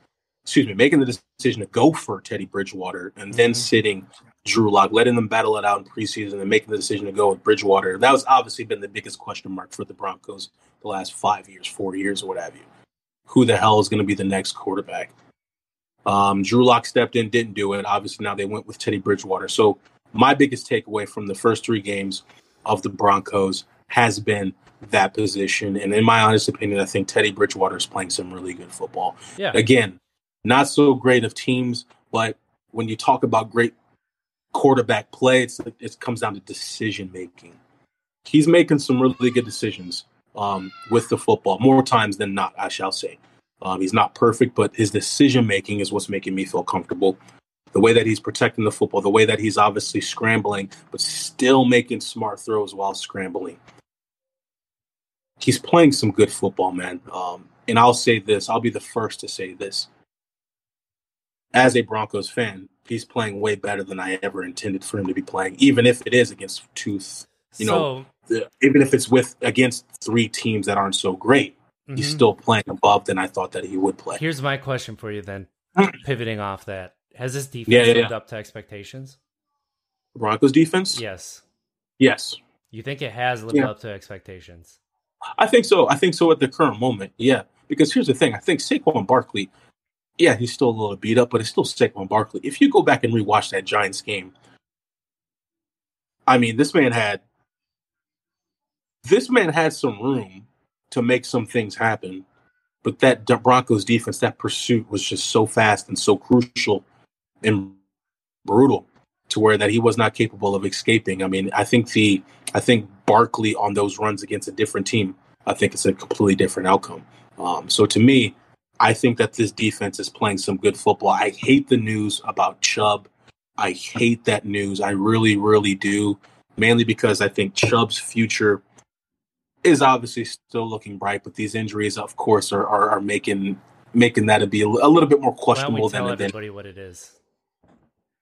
Excuse me, making the decision to go for Teddy Bridgewater and then Mhm. sitting Drew Lock, letting them battle it out in preseason and making the decision to go with Bridgewater. That was obviously been the biggest question mark for the Broncos the last five years, four years, or what have you. Who the hell is going to be the next quarterback? Um, Drew Lock stepped in, didn't do it. Obviously, now they went with Teddy Bridgewater. So, my biggest takeaway from the first three games of the Broncos has been that position. And in my honest opinion, I think Teddy Bridgewater is playing some really good football Yeah. again, not so great of teams, but when you talk about great quarterback play, it's, it comes down to decision making. He's making some really good decisions um, with the football, more times than not, I shall say. Um, he's not perfect, but his decision making is what's making me feel comfortable. The way that he's protecting the football, the way that he's obviously scrambling, but still making smart throws while scrambling. He's playing some good football, man. Um, and I'll say this I'll be the first to say this. As a Broncos fan, he's playing way better than I ever intended for him to be playing, even if it is against two, you know, so, even if it's with against three teams that aren't so great. He's mhm. still playing above than I thought that he would play. Here's my question for you then. Pivoting off that, has this defense Yeah, yeah, lived yeah. up to expectations? Broncos defense? Yes. Yes. You think it has lived up to expectations? I think so. I think so at the current moment. Yeah. Because here's the thing. I think Saquon Barkley, yeah, he's still a little beat up, but it's still Saquon Barkley. If you go back and rewatch that Giants game, I mean, this man had this man had some room to make some things happen, but that Broncos defense, that pursuit was just so fast and so crucial and brutal to where that he was not capable of escaping. I mean, I think the I think Barkley on those runs against a different team, I think it's a completely different outcome. Um, so to me, I think that this defense is playing some good football. I hate the news about Chubb. I hate that news. I really, really do. Mainly because I think Chubb's future is obviously still looking bright, but these injuries, of course, are are, are making making that to be a, a little bit more questionable we tell than, than everybody what it is?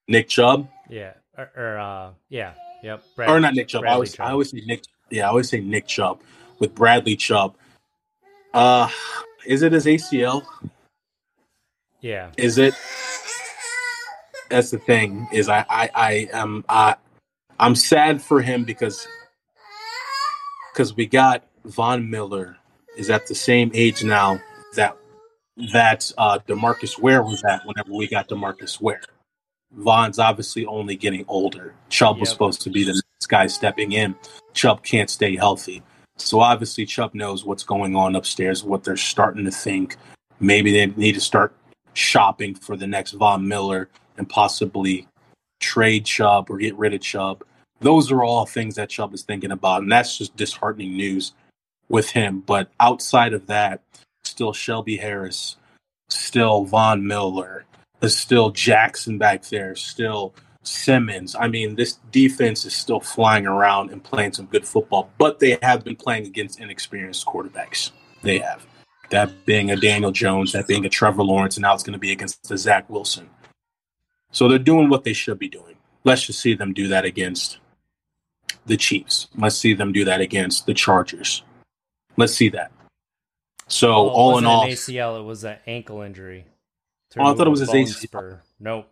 Nick Chubb Yeah. Or, or uh, yeah. Yep. or not Nick Chubb. I always Chubb. I always say Nick. Yeah, I always say Nick Chubb with Bradley Chubb. Uh, is it his ACL? Yeah. Is it? That's the thing. Is I I I am uh, I'm sad for him because because we got Von Miller is at the same age now that that uh, DeMarcus Ware was at whenever we got DeMarcus Ware. Von's obviously only getting older. Chubb was supposed to be the next guy stepping in. Chubb can't stay healthy. So obviously Chubb knows what's going on upstairs, what they're starting to think. Maybe they need to start shopping for the next Von Miller and possibly trade Chubb or get rid of Chubb. Those are all things that Chubb is thinking about, and that's just disheartening news with him. But outside of that, still Shelby Harris, still Von Miller, there's still Jackson back there, still Simmons. I mean, this defense is still flying around and playing some good football, but they have been playing against inexperienced quarterbacks. They have. That being a Daniel Jones, that being a Trevor Lawrence, and now it's going to be against the Zach Wilson. So they're doing what they should be doing. Let's just see them do that against the Chiefs. Let's see them do that against the Chargers. Let's see that. So Oh, it all in all, ACL. It was an ankle injury. Oh, I thought it was his ACL. spur. Nope.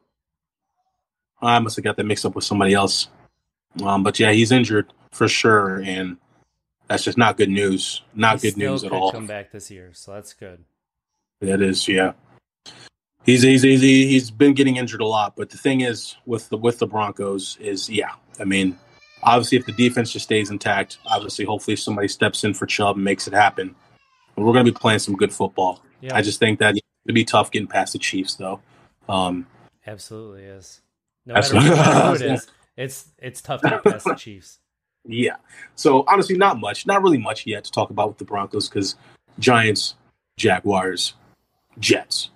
I must have got that mixed up with somebody else. Um, but yeah, he's injured for sure, and that's just not good news. Not He good news at all. Come back this year, so that's good. That is, yeah. He's he's he's he's been getting injured a lot, but the thing is with the with the Broncos is yeah. I mean, obviously if the defense just stays intact, obviously hopefully somebody steps in for Chubb and makes it happen. And we're going to be playing some good football. Yeah, I just think that it'd be tough getting past the Chiefs though. Um, absolutely is. No Absolutely. matter who it is, it's it's tough to get past the Chiefs. Yeah. So honestly, not much, not really much yet to talk about with the Broncos because Giants, Jaguars, Jets.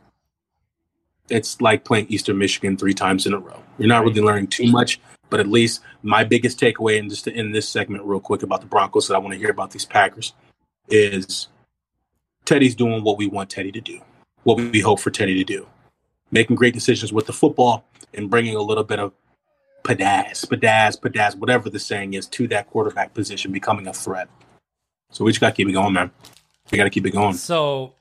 It's like playing Eastern Michigan three times in a row. You're not really learning too much, but at least my biggest takeaway, and just to end this segment real quick about the Broncos that I want to hear about these Packers, is Teddy's doing what we want Teddy to do, what we hope for Teddy to do, making great decisions with the football and bringing a little bit of padazz, padazz, padazz, whatever the saying is, to that quarterback position, becoming a threat. So we just got to keep it going, man. We got to keep it going. So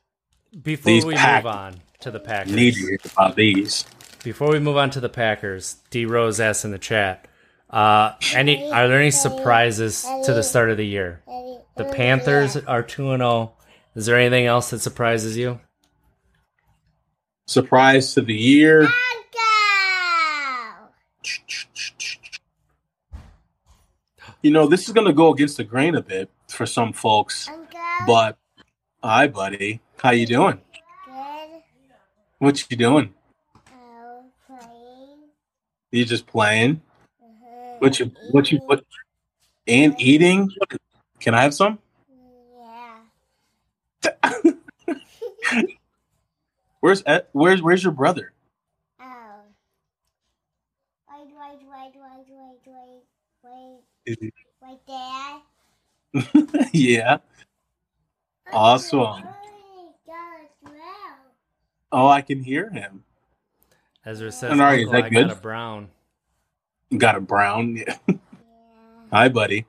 before These we Pack- move on to the Packers, Need to hear about these. before we move on to the Packers, D Rose asked in the chat, uh, any are there any surprises to the start of the year? The Panthers are two and zero. Is there anything else that surprises you? Surprise to the year. You know, this is going to go against the grain a bit for some folks, but hi, buddy. How you doing? Good. What you doing? Oh, you just playing? What you what you what and eating? Can I have some? Where's Ed, where's where's your brother? Oh. Wait, wait, wait, wait, wait, wait, wait. Right there. yeah. Awesome. Oh, I can hear him. Ezra says, And are you- "Uncle, is that I got a brown." Got a brown. Yeah. Hi, buddy.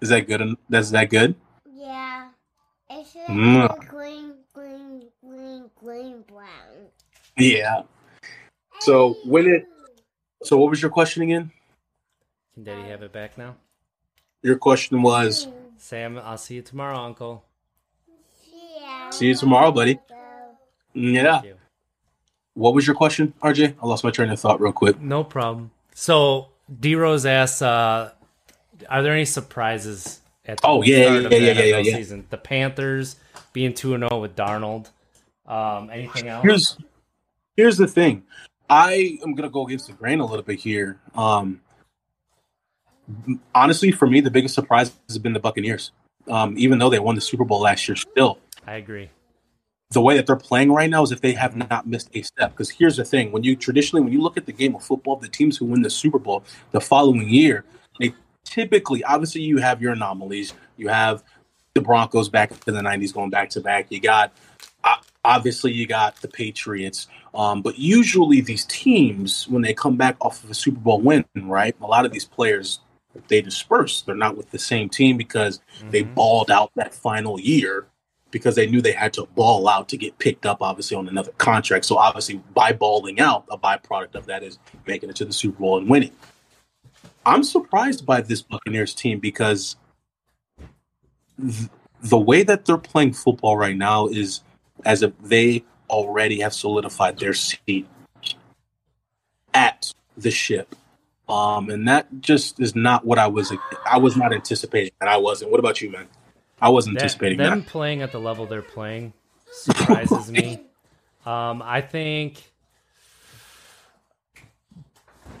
Is that good? That's that good? Yeah. It's a Mm. green, green, green, green, brown. Yeah. So when it so what was your question again? Can Daddy have it back now? Your question was Sam, I'll see you tomorrow, Uncle. Yeah. See you tomorrow, buddy. Yeah. Thank you. What was your question, RJ? I lost my train of thought real quick. No problem. So D Rose asks, uh, "Are there any surprises at the Oh, yeah, start yeah, of yeah, the yeah, yeah, NFL yeah. season? The Panthers being two and zero with Darnold. Um, anything else? Here's here's the thing. I am gonna go against the grain a little bit here. Um, honestly, for me, the biggest surprise has been the Buccaneers. Um, even though they won the Super Bowl last year, still I agree. the way that they're playing right now is if they have not missed a step. Because here's the thing: when you traditionally, when you look at the game of football, the teams who win the Super Bowl the following year, they typically, obviously, you have your anomalies. You have the Broncos back in the '90s going back to back. You got obviously you got the Patriots. Um, but usually these teams, when they come back off of a Super Bowl win, right, a lot of these players they disperse. They're not with the same team because they Mhm. balled out that final year because they knew they had to ball out to get picked up, obviously, on another contract. So, obviously, by balling out, a byproduct of that is making it to the Super Bowl and winning. I'm surprised by this Buccaneers team because th- the way that they're playing football right now is as if they already have solidified their seat at the ship. Um, and that just is not what I was. I was not anticipating, and I wasn't. What about you, man? I wasn't That- anticipating them that. playing at the level they're playing surprises me. Um, I think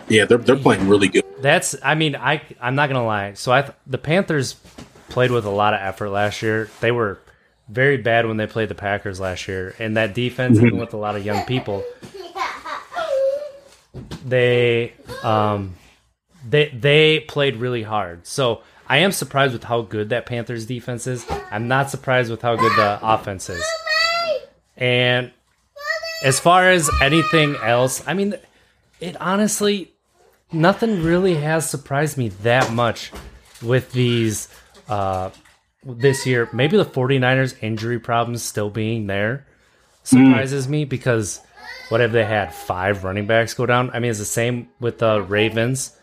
Yeah, they're they're playing really good. That's. I mean, I. I'm not gonna lie. So I. The Panthers played with a lot of effort last year. They were very bad when they played the Packers last year, and that defense, even with a lot of young people, they um, they they played really hard. So I am surprised with how good that Panthers defense is. I'm not surprised with how good the offense is. And as far as anything else, I mean, it honestly, nothing really has surprised me that much with these uh this year. Maybe the 49ers injury problems still being there surprises me because what have they had? Five running backs go down? I mean, it's the same with the Ravens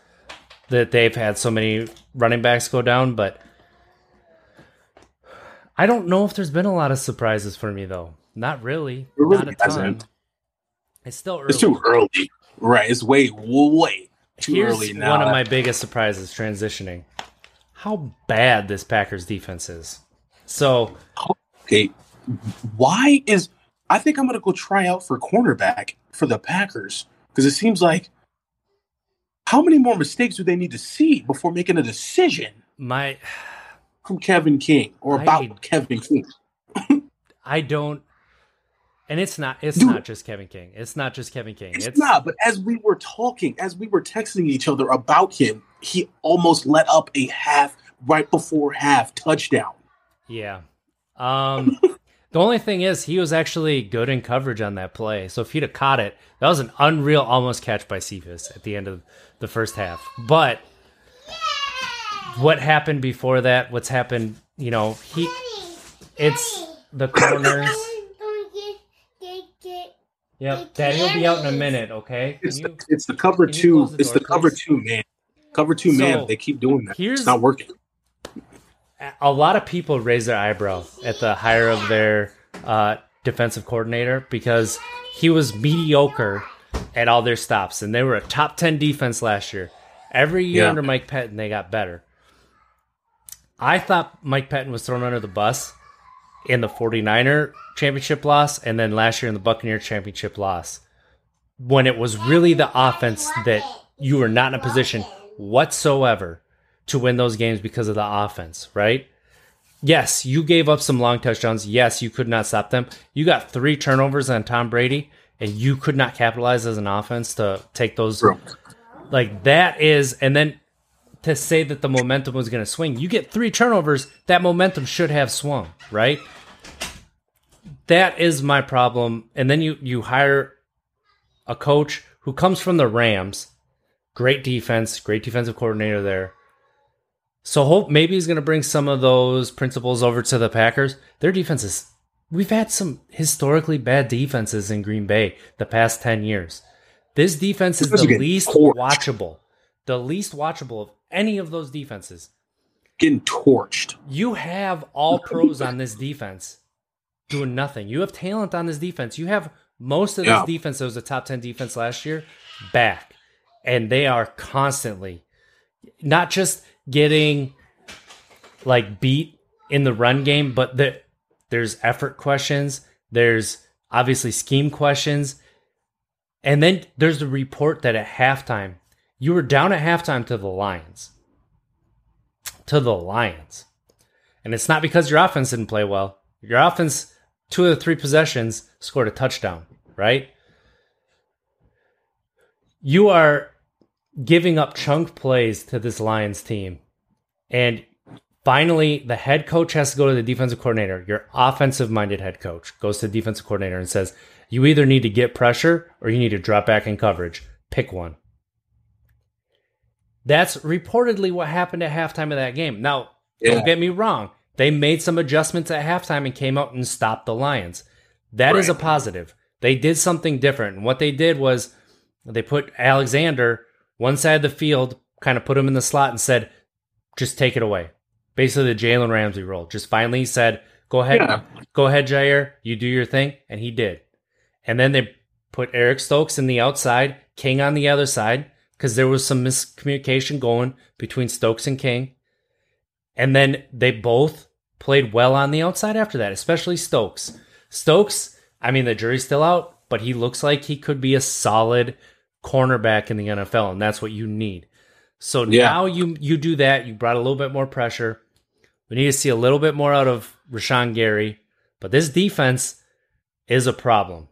that they've had so many running backs go down, but I don't know if there's been a lot of surprises for me though. Not really. really Not a ton. hasn't. It's still early. It's too early. Right. It's way, way too Here's early now. one of my biggest surprises transitioning. How bad this Packers defense is. So okay. Why is I think I'm gonna go try out for cornerback for the Packers because it seems like how many more mistakes do they need to see before making a decision my from Kevin King or I- about Kevin King? I don't and it's not it's Dude. not just Kevin King. It's not just Kevin King. It's, not, but as we were talking, as we were texting each other about him, he almost let up a half right before half touchdown. Yeah. Um the only thing is he was actually good in coverage on that play. So if he'd have caught it, that was an unreal almost catch by Cephus at the end of the first half. But what happened before that, what's happened, you know, he it's the corners. Yep, Daddy will be out in a minute, okay? It's you the, it's the cover two. the it's the cover please? two man. Cover two So, man. They keep doing that. here's- It's not working. a lot of people raise their eyebrow at the hire of their uh, defensive coordinator because he was mediocre at all their stops, and they were a top ten defense last year. Every year Yeah. under Mike Pettine, they got better. I thought Mike Pettine was thrown under the bus in the 49er championship loss, and then last year in the Buccaneer championship loss, when it was really the offense that you were not in a position whatsoever to win those games because of the offense, right? Yes, you gave up some long touchdowns. Yes, you could not stop them. You got three turnovers on Tom Brady, and you could not capitalize as an offense to take those. Bro. Like that is, and then to say that the momentum was going to swing, you get three turnovers. That momentum should have swung, right? That is my problem. And then you you hire a coach who comes from the Rams, great defense, great defensive coordinator there. So hope maybe he's going to bring some of those principles over to the Packers. Their defense is we've had some historically bad defenses in Green Bay the past 10 years. This defense is the least torched. watchable. The least watchable of any of those defenses. Getting torched. You have all pros on this defense doing nothing. You have talent on this defense. You have most of Yeah. this defense that was a top 10 defense last year back. And they are constantly not just getting like beat in the run game, but the, there's effort questions. There's obviously scheme questions. And then there's the report that at halftime, you were down at halftime to the Lions. To the Lions. And it's not because your offense didn't play well. Your offense, two of the three possessions, scored a touchdown, right? You are giving up chunk plays to this Lions team. And finally, the head coach has to go to the defensive coordinator. Your offensive minded head coach goes to the defensive coordinator and says, You either need to get pressure or you need to drop back in coverage. Pick one. That's reportedly what happened at halftime of that game. Now, Yeah. don't get me wrong. They made some adjustments at halftime and came out and stopped the Lions. That is a positive. They did something different. And what they did was they put Alexander one side of the field, kind of put him in the slot and said, just take it away. Basically, the Jalen Ramsey role. Just finally said, go ahead, Yeah. go ahead, Jaire, you do your thing. And he did. And then they put Eric Stokes in the outside, King on the other side, because there was some miscommunication going between Stokes and King. And then they both played well on the outside after that, especially Stokes. Stokes, I mean, the jury's still out, but he looks like he could be a solid cornerback in the NFL, and that's what you need. So Yeah. now you you do that. You brought a little bit more pressure. We need to see a little bit more out of Rashan Gary, but this defense is a problem.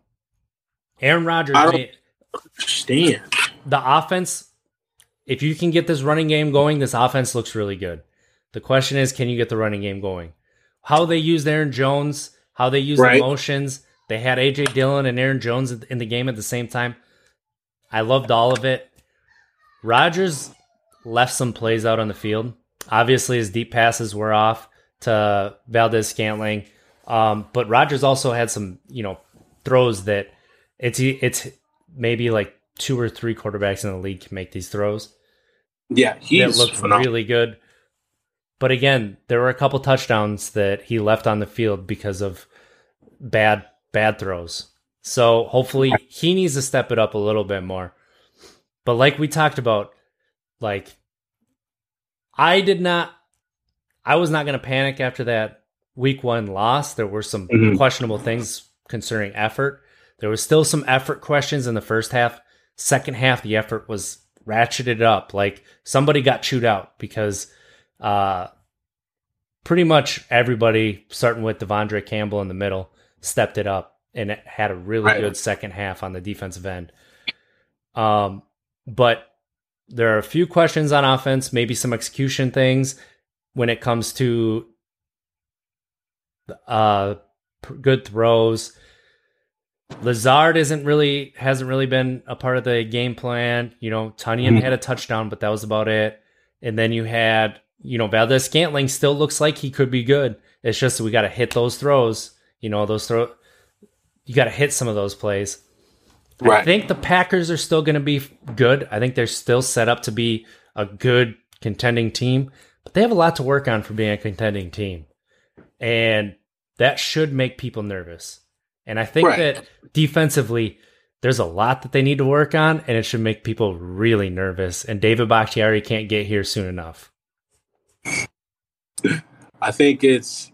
Aaron Rodgers, I don't- Understand. the offense, if you can get this running game going, this offense looks really good. The question is, can you get the running game going? How they use Aaron Jones, how they use Right. the motions. They had AJ Dillon and Aaron Jones in the game at the same time. I loved all of it. Rodgers left some plays out on the field. Obviously, his deep passes were off to Valdes-Scantling, um, but Rodgers also had some, you know, throws that it's it's maybe like two or three quarterbacks in the league can make these throws. Yeah, he looked phenomenal. really good. But again, there were a couple touchdowns that he left on the field because of bad bad throws. So hopefully he needs to step it up a little bit more. But like we talked about, like I did not I was not going to panic after that week 1 loss. There were some Mhm. questionable things concerning effort. There was still some effort questions in the first half. Second half the effort was ratcheted up. Like somebody got chewed out because uh pretty much everybody starting with De'Vondre Campbell in the middle stepped it up and it had a really Right. good second half on the defensive end. Um, but there are a few questions on offense, maybe some execution things when it comes to uh good throws. Lazard isn't really hasn't really been a part of the game plan. You know, Tonyan Mhm. had a touchdown, but that was about it. And then you had, you know, Valdes-Scantling still looks like he could be good. It's just we got to hit those throws. You know, those throw. You got to hit some of those plays. Right. I think the Packers are still going to be good. I think they're still set up to be a good contending team, but they have a lot to work on for being a contending team. And that should make people nervous. And I think Right. that defensively, there's a lot that they need to work on, and it should make people really nervous. And David Bakhtiari can't get here soon enough. I think it's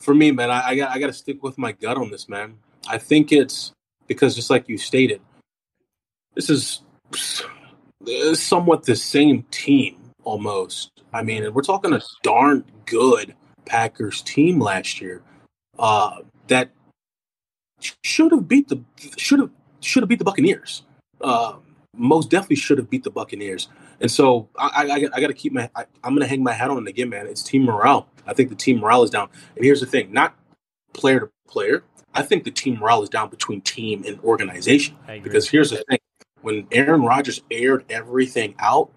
for me, man. I, I got I got to stick with my gut on this, man. I think it's because just like you stated, this is somewhat the same team almost. I mean, we're talking a darn good Packers team last year uh, that should have beat the should have should have beat the Buccaneers. Uh, most definitely should have beat the Buccaneers. And so I, I, I got to keep my. I, I'm going to hang my hat on it again, man. It's team morale. I think the team morale is down. And here's the thing: not player to player. I think the team morale is down between team and organization. Because here's the thing: when Aaron Rodgers aired everything out,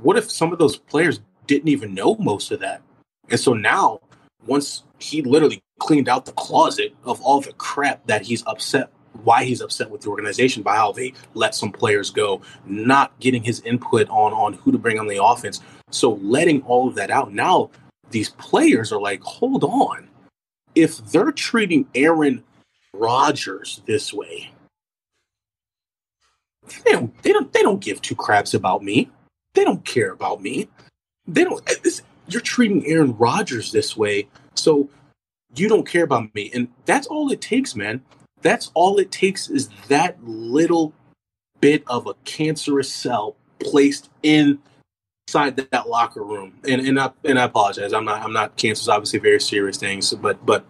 what if some of those players didn't even know most of that? And so now, once he literally cleaned out the closet of all the crap that he's upset, why he's upset with the organization by how they let some players go, not getting his input on on who to bring on the offense. So letting all of that out now, these players are like, hold on, if they're treating Aaron Rodgers this way, they don't they don't they don't give two craps about me. They don't care about me. They don't. Eh, this, you're treating Aaron Rodgers this way, so you don't care about me, and that's all it takes, man. That's all it takes is that little bit of a cancerous cell placed inside that, locker room. And and I and I apologize. I'm not I'm not cancer is obviously very serious things, but but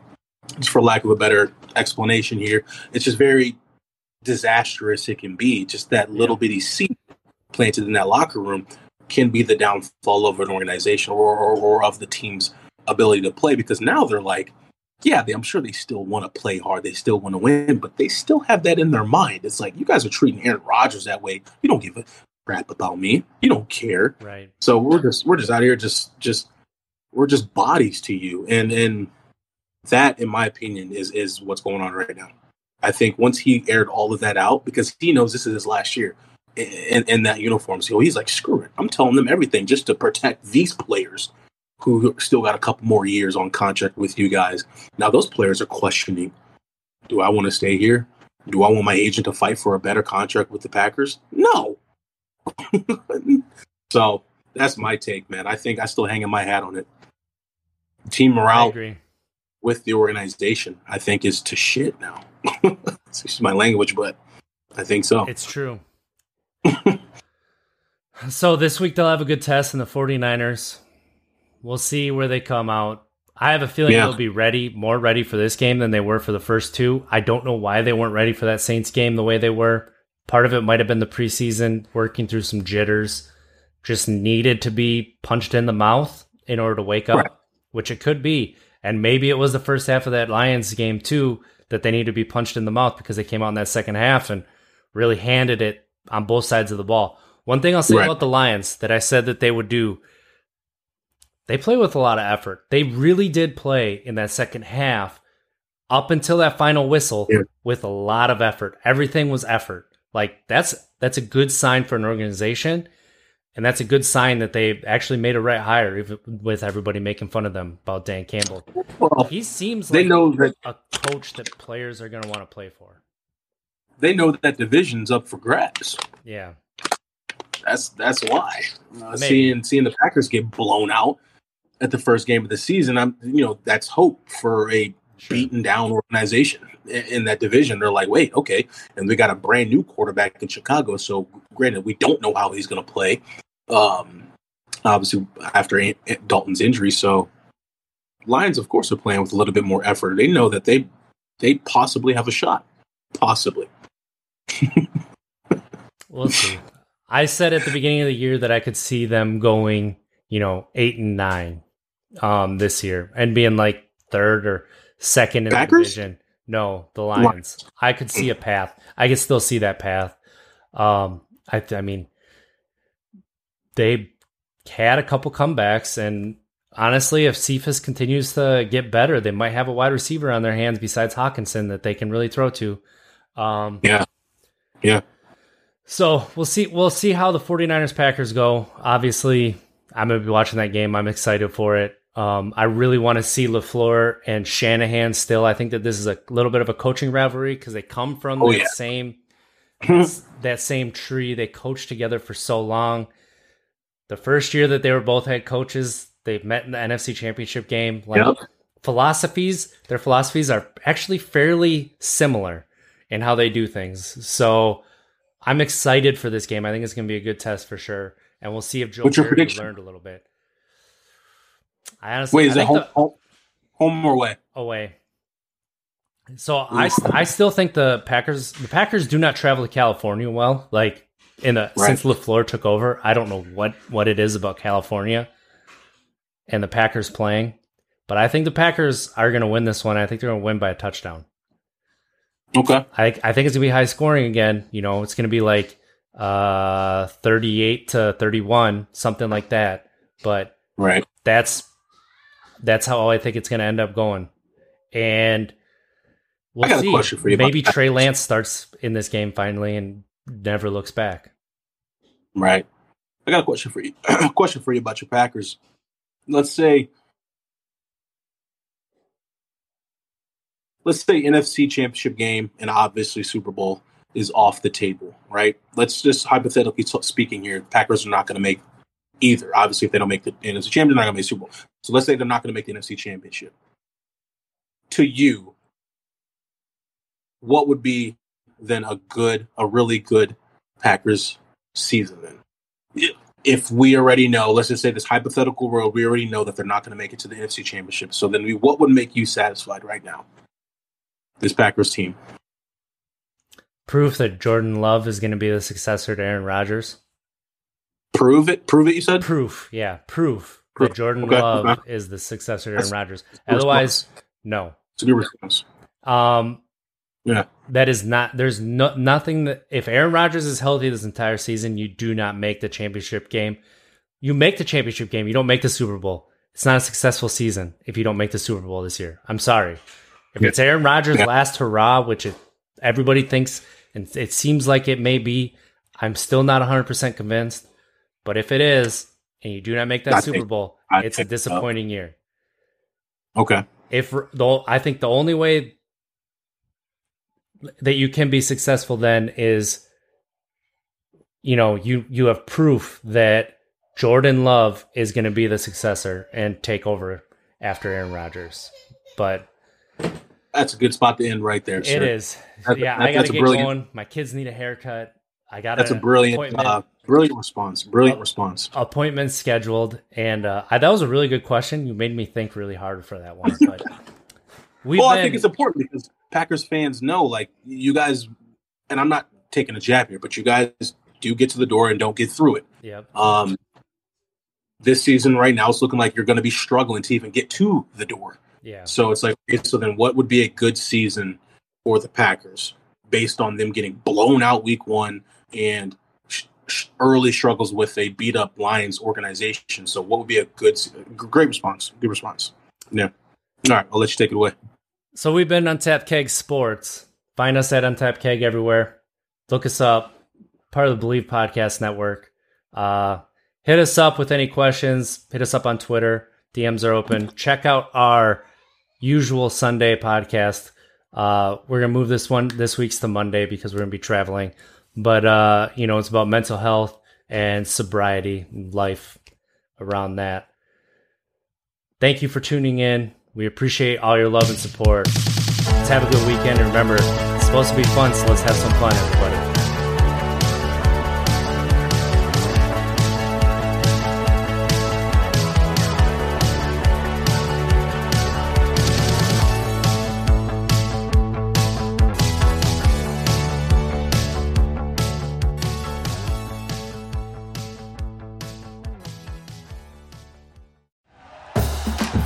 just for lack of a better explanation here, it's just very disastrous it can be. Just that little bitty seed planted in that locker room can be the downfall of an organization or, or, or of the team's ability to play because now they're like, yeah, they, I'm sure they still want to play hard. They still want to win, but they still have that in their mind. It's like, you guys are treating Aaron Rodgers that way. You don't give a crap about me. You don't care. right. So we're just we're just out here just just we're just bodies to you, and and that, in my opinion, is is what's going on right now. I think once he aired all of that out, because he knows this is his last year in, in that uniform, so he's like, screw it, I'm telling them everything just to protect these players who still got a couple more years on contract with you guys. Now those players are questioning: Do I want to stay here? Do I want my agent to fight for a better contract with the Packers? No. so that's my take, man. I think I still hanging my hat on it. Team morale with the organization, I think, is to shit now. Excuse my language, but I think so. It's true. so this week they'll have a good test in the 49ers. We'll see where they come out. I have a feeling Yeah. they'll be ready, more ready for this game than they were for the first two. I don't know why they weren't ready for that Saints game the way they were. Part of it might have been the preseason, working through some jitters. Just needed to be punched in the mouth in order to wake up, Right. which it could be. And maybe it was the first half of that Lions game too that they need to be punched in the mouth because they came out in that second half and really handed it on both sides of the ball. One thing I'll say Right. about the Lions that I said that they would do, they play with a lot of effort. They really did play in that second half up until that final whistle Yeah. with a lot of effort. Everything was effort. Like that's that's a good sign for an organization. And that's a good sign that they actually made a right hire, even with everybody making fun of them about Dan Campbell. Well, He seems they like know that a coach that players are going to want to play for. they know that, division's up for grabs. Yeah. That's that's why. Uh, seeing seeing the Packers get blown out at the first game of the season, I'm you know that's hope for a Sure. beaten down organization in, in that division. They're like, wait, okay, and we got a brand new quarterback in Chicago. So granted, we don't know how he's going to play. Um, obviously after A- Dalton's injury, so Lions, of course, are playing with a little bit more effort. They know that they they possibly have a shot, possibly. We'll see. I said at the beginning of the year that I could see them going, you know, eight and nine um this year and being like third or second in Packers? the division. No, the Lions. I could see a path. I could still see that path. Um I I mean they had a couple comebacks and honestly if Cephus continues to get better, they might have a wide receiver on their hands besides Hockenson that they can really throw to. Um Yeah. Yeah. so we'll see. We'll see how the 49ers Packers go. Obviously, I'm gonna be watching that game. I'm excited for it. Um, I really want to see Lafleur and Shanahan still. I think that this is a little bit of a coaching rivalry because they come from Oh, that yeah. same that same tree. They coached together for so long. The first year that they were both head coaches, they met in the NFC Championship game. Like Yep. philosophies, their philosophies are actually fairly similar in how they do things. So I'm excited for this game. I think it's going to be a good test for sure, and we'll see if Joe What's your prediction? learned a little bit. I honestly Wait, I is it home, the- home, home or away? away. So I, I still think the Packers the Packers do not travel to California well. Like in the Right. since Lafleur took over, I don't know what what it is about California and the Packers playing, but I think the Packers are going to win this one. I think they're going to win by a touchdown. Okay. I I think it's gonna be high scoring again. You know, it's gonna be like uh 38 to 31, something like that. But Right. that's that's how I think it's gonna end up going. And we'll I got a see. question for you Maybe Trey Lance starts in this game finally and never looks back. Right. I got a question for you. question for you about your Packers. Let's say let's say NFC championship game and obviously Super Bowl is off the table, right? Let's just hypothetically speaking here, Packers are not going to make either. Obviously, if they don't make the NFC championship, they're not going to make Super Bowl. So let's say they're not going to make the NFC championship. To you, what would be then a good, a really good Packers season then? If we already know, let's just say this hypothetical world, we already know that they're not going to make it to the NFC championship. So then we, what would make you satisfied right now? This Packers team. Proof that Jordan Love is gonna be the successor to Aaron Rodgers. Prove it. Prove it, you said? Proof, yeah, proof, Proof. that Jordan Okay, Love okay. is the successor to Aaron Rodgers. Otherwise, response. no. It's a good response. Um, Yeah. that is not. There's no nothing that if Aaron Rodgers is healthy this entire season, you do not make the championship game. You make the championship game. You don't make the Super Bowl. It's not a successful season if you don't make the Super Bowl this year. I'm sorry. If Yeah. it's Aaron Rodgers' Yeah. last hurrah, which it, everybody thinks, and it seems like it may be, I'm still not 100 percent convinced. But if it is, and you do not make that I Super think- Bowl, I it's a so. disappointing year Okay. if the I think the only way that you can be successful then is you know you you have proof that Jordan Love is going to be the successor and take over after Aaron Rodgers. But That's a good spot to end right there, sir. it is, That- yeah. that- I got to get brilliant- going. My kids need a haircut. I got That's a brilliant, uh, appointment. Brilliant response. Brilliant response. appointment scheduled, and uh, I, that was a really good question. You made me think really hard for that one, but well, been, I think it's important because Packers fans know, like, you guys, and I'm not taking a jab here, but you guys do get to the door and don't get through it. yep. Um, this season, right now, it's looking like you're going to be struggling to even get to the door. Yeah. So it's like, okay, so then what would be a good season for the Packers based on them getting blown out week one and early struggles with a beat up Lions organization. So, what would be a good, great response? Good response. Yeah. All right, I'll let you take it away. So we've been Untapped Keg Sports. Find us at Untapped Keg everywhere. Look us up. Part of the Bleav Podcast Network. Uh, hit us up with any questions. Hit us up on Twitter. DMs are open. Check out our usual Sunday podcast. Uh, we're gonna move this one this week's to Monday because we're gonna be traveling. But uh, you know, it's about mental health and sobriety, life around that. Thank you for tuning in. We appreciate all your love and support. Let's have a good weekend. And remember, it's supposed to be fun, so let's have some fun, everybody.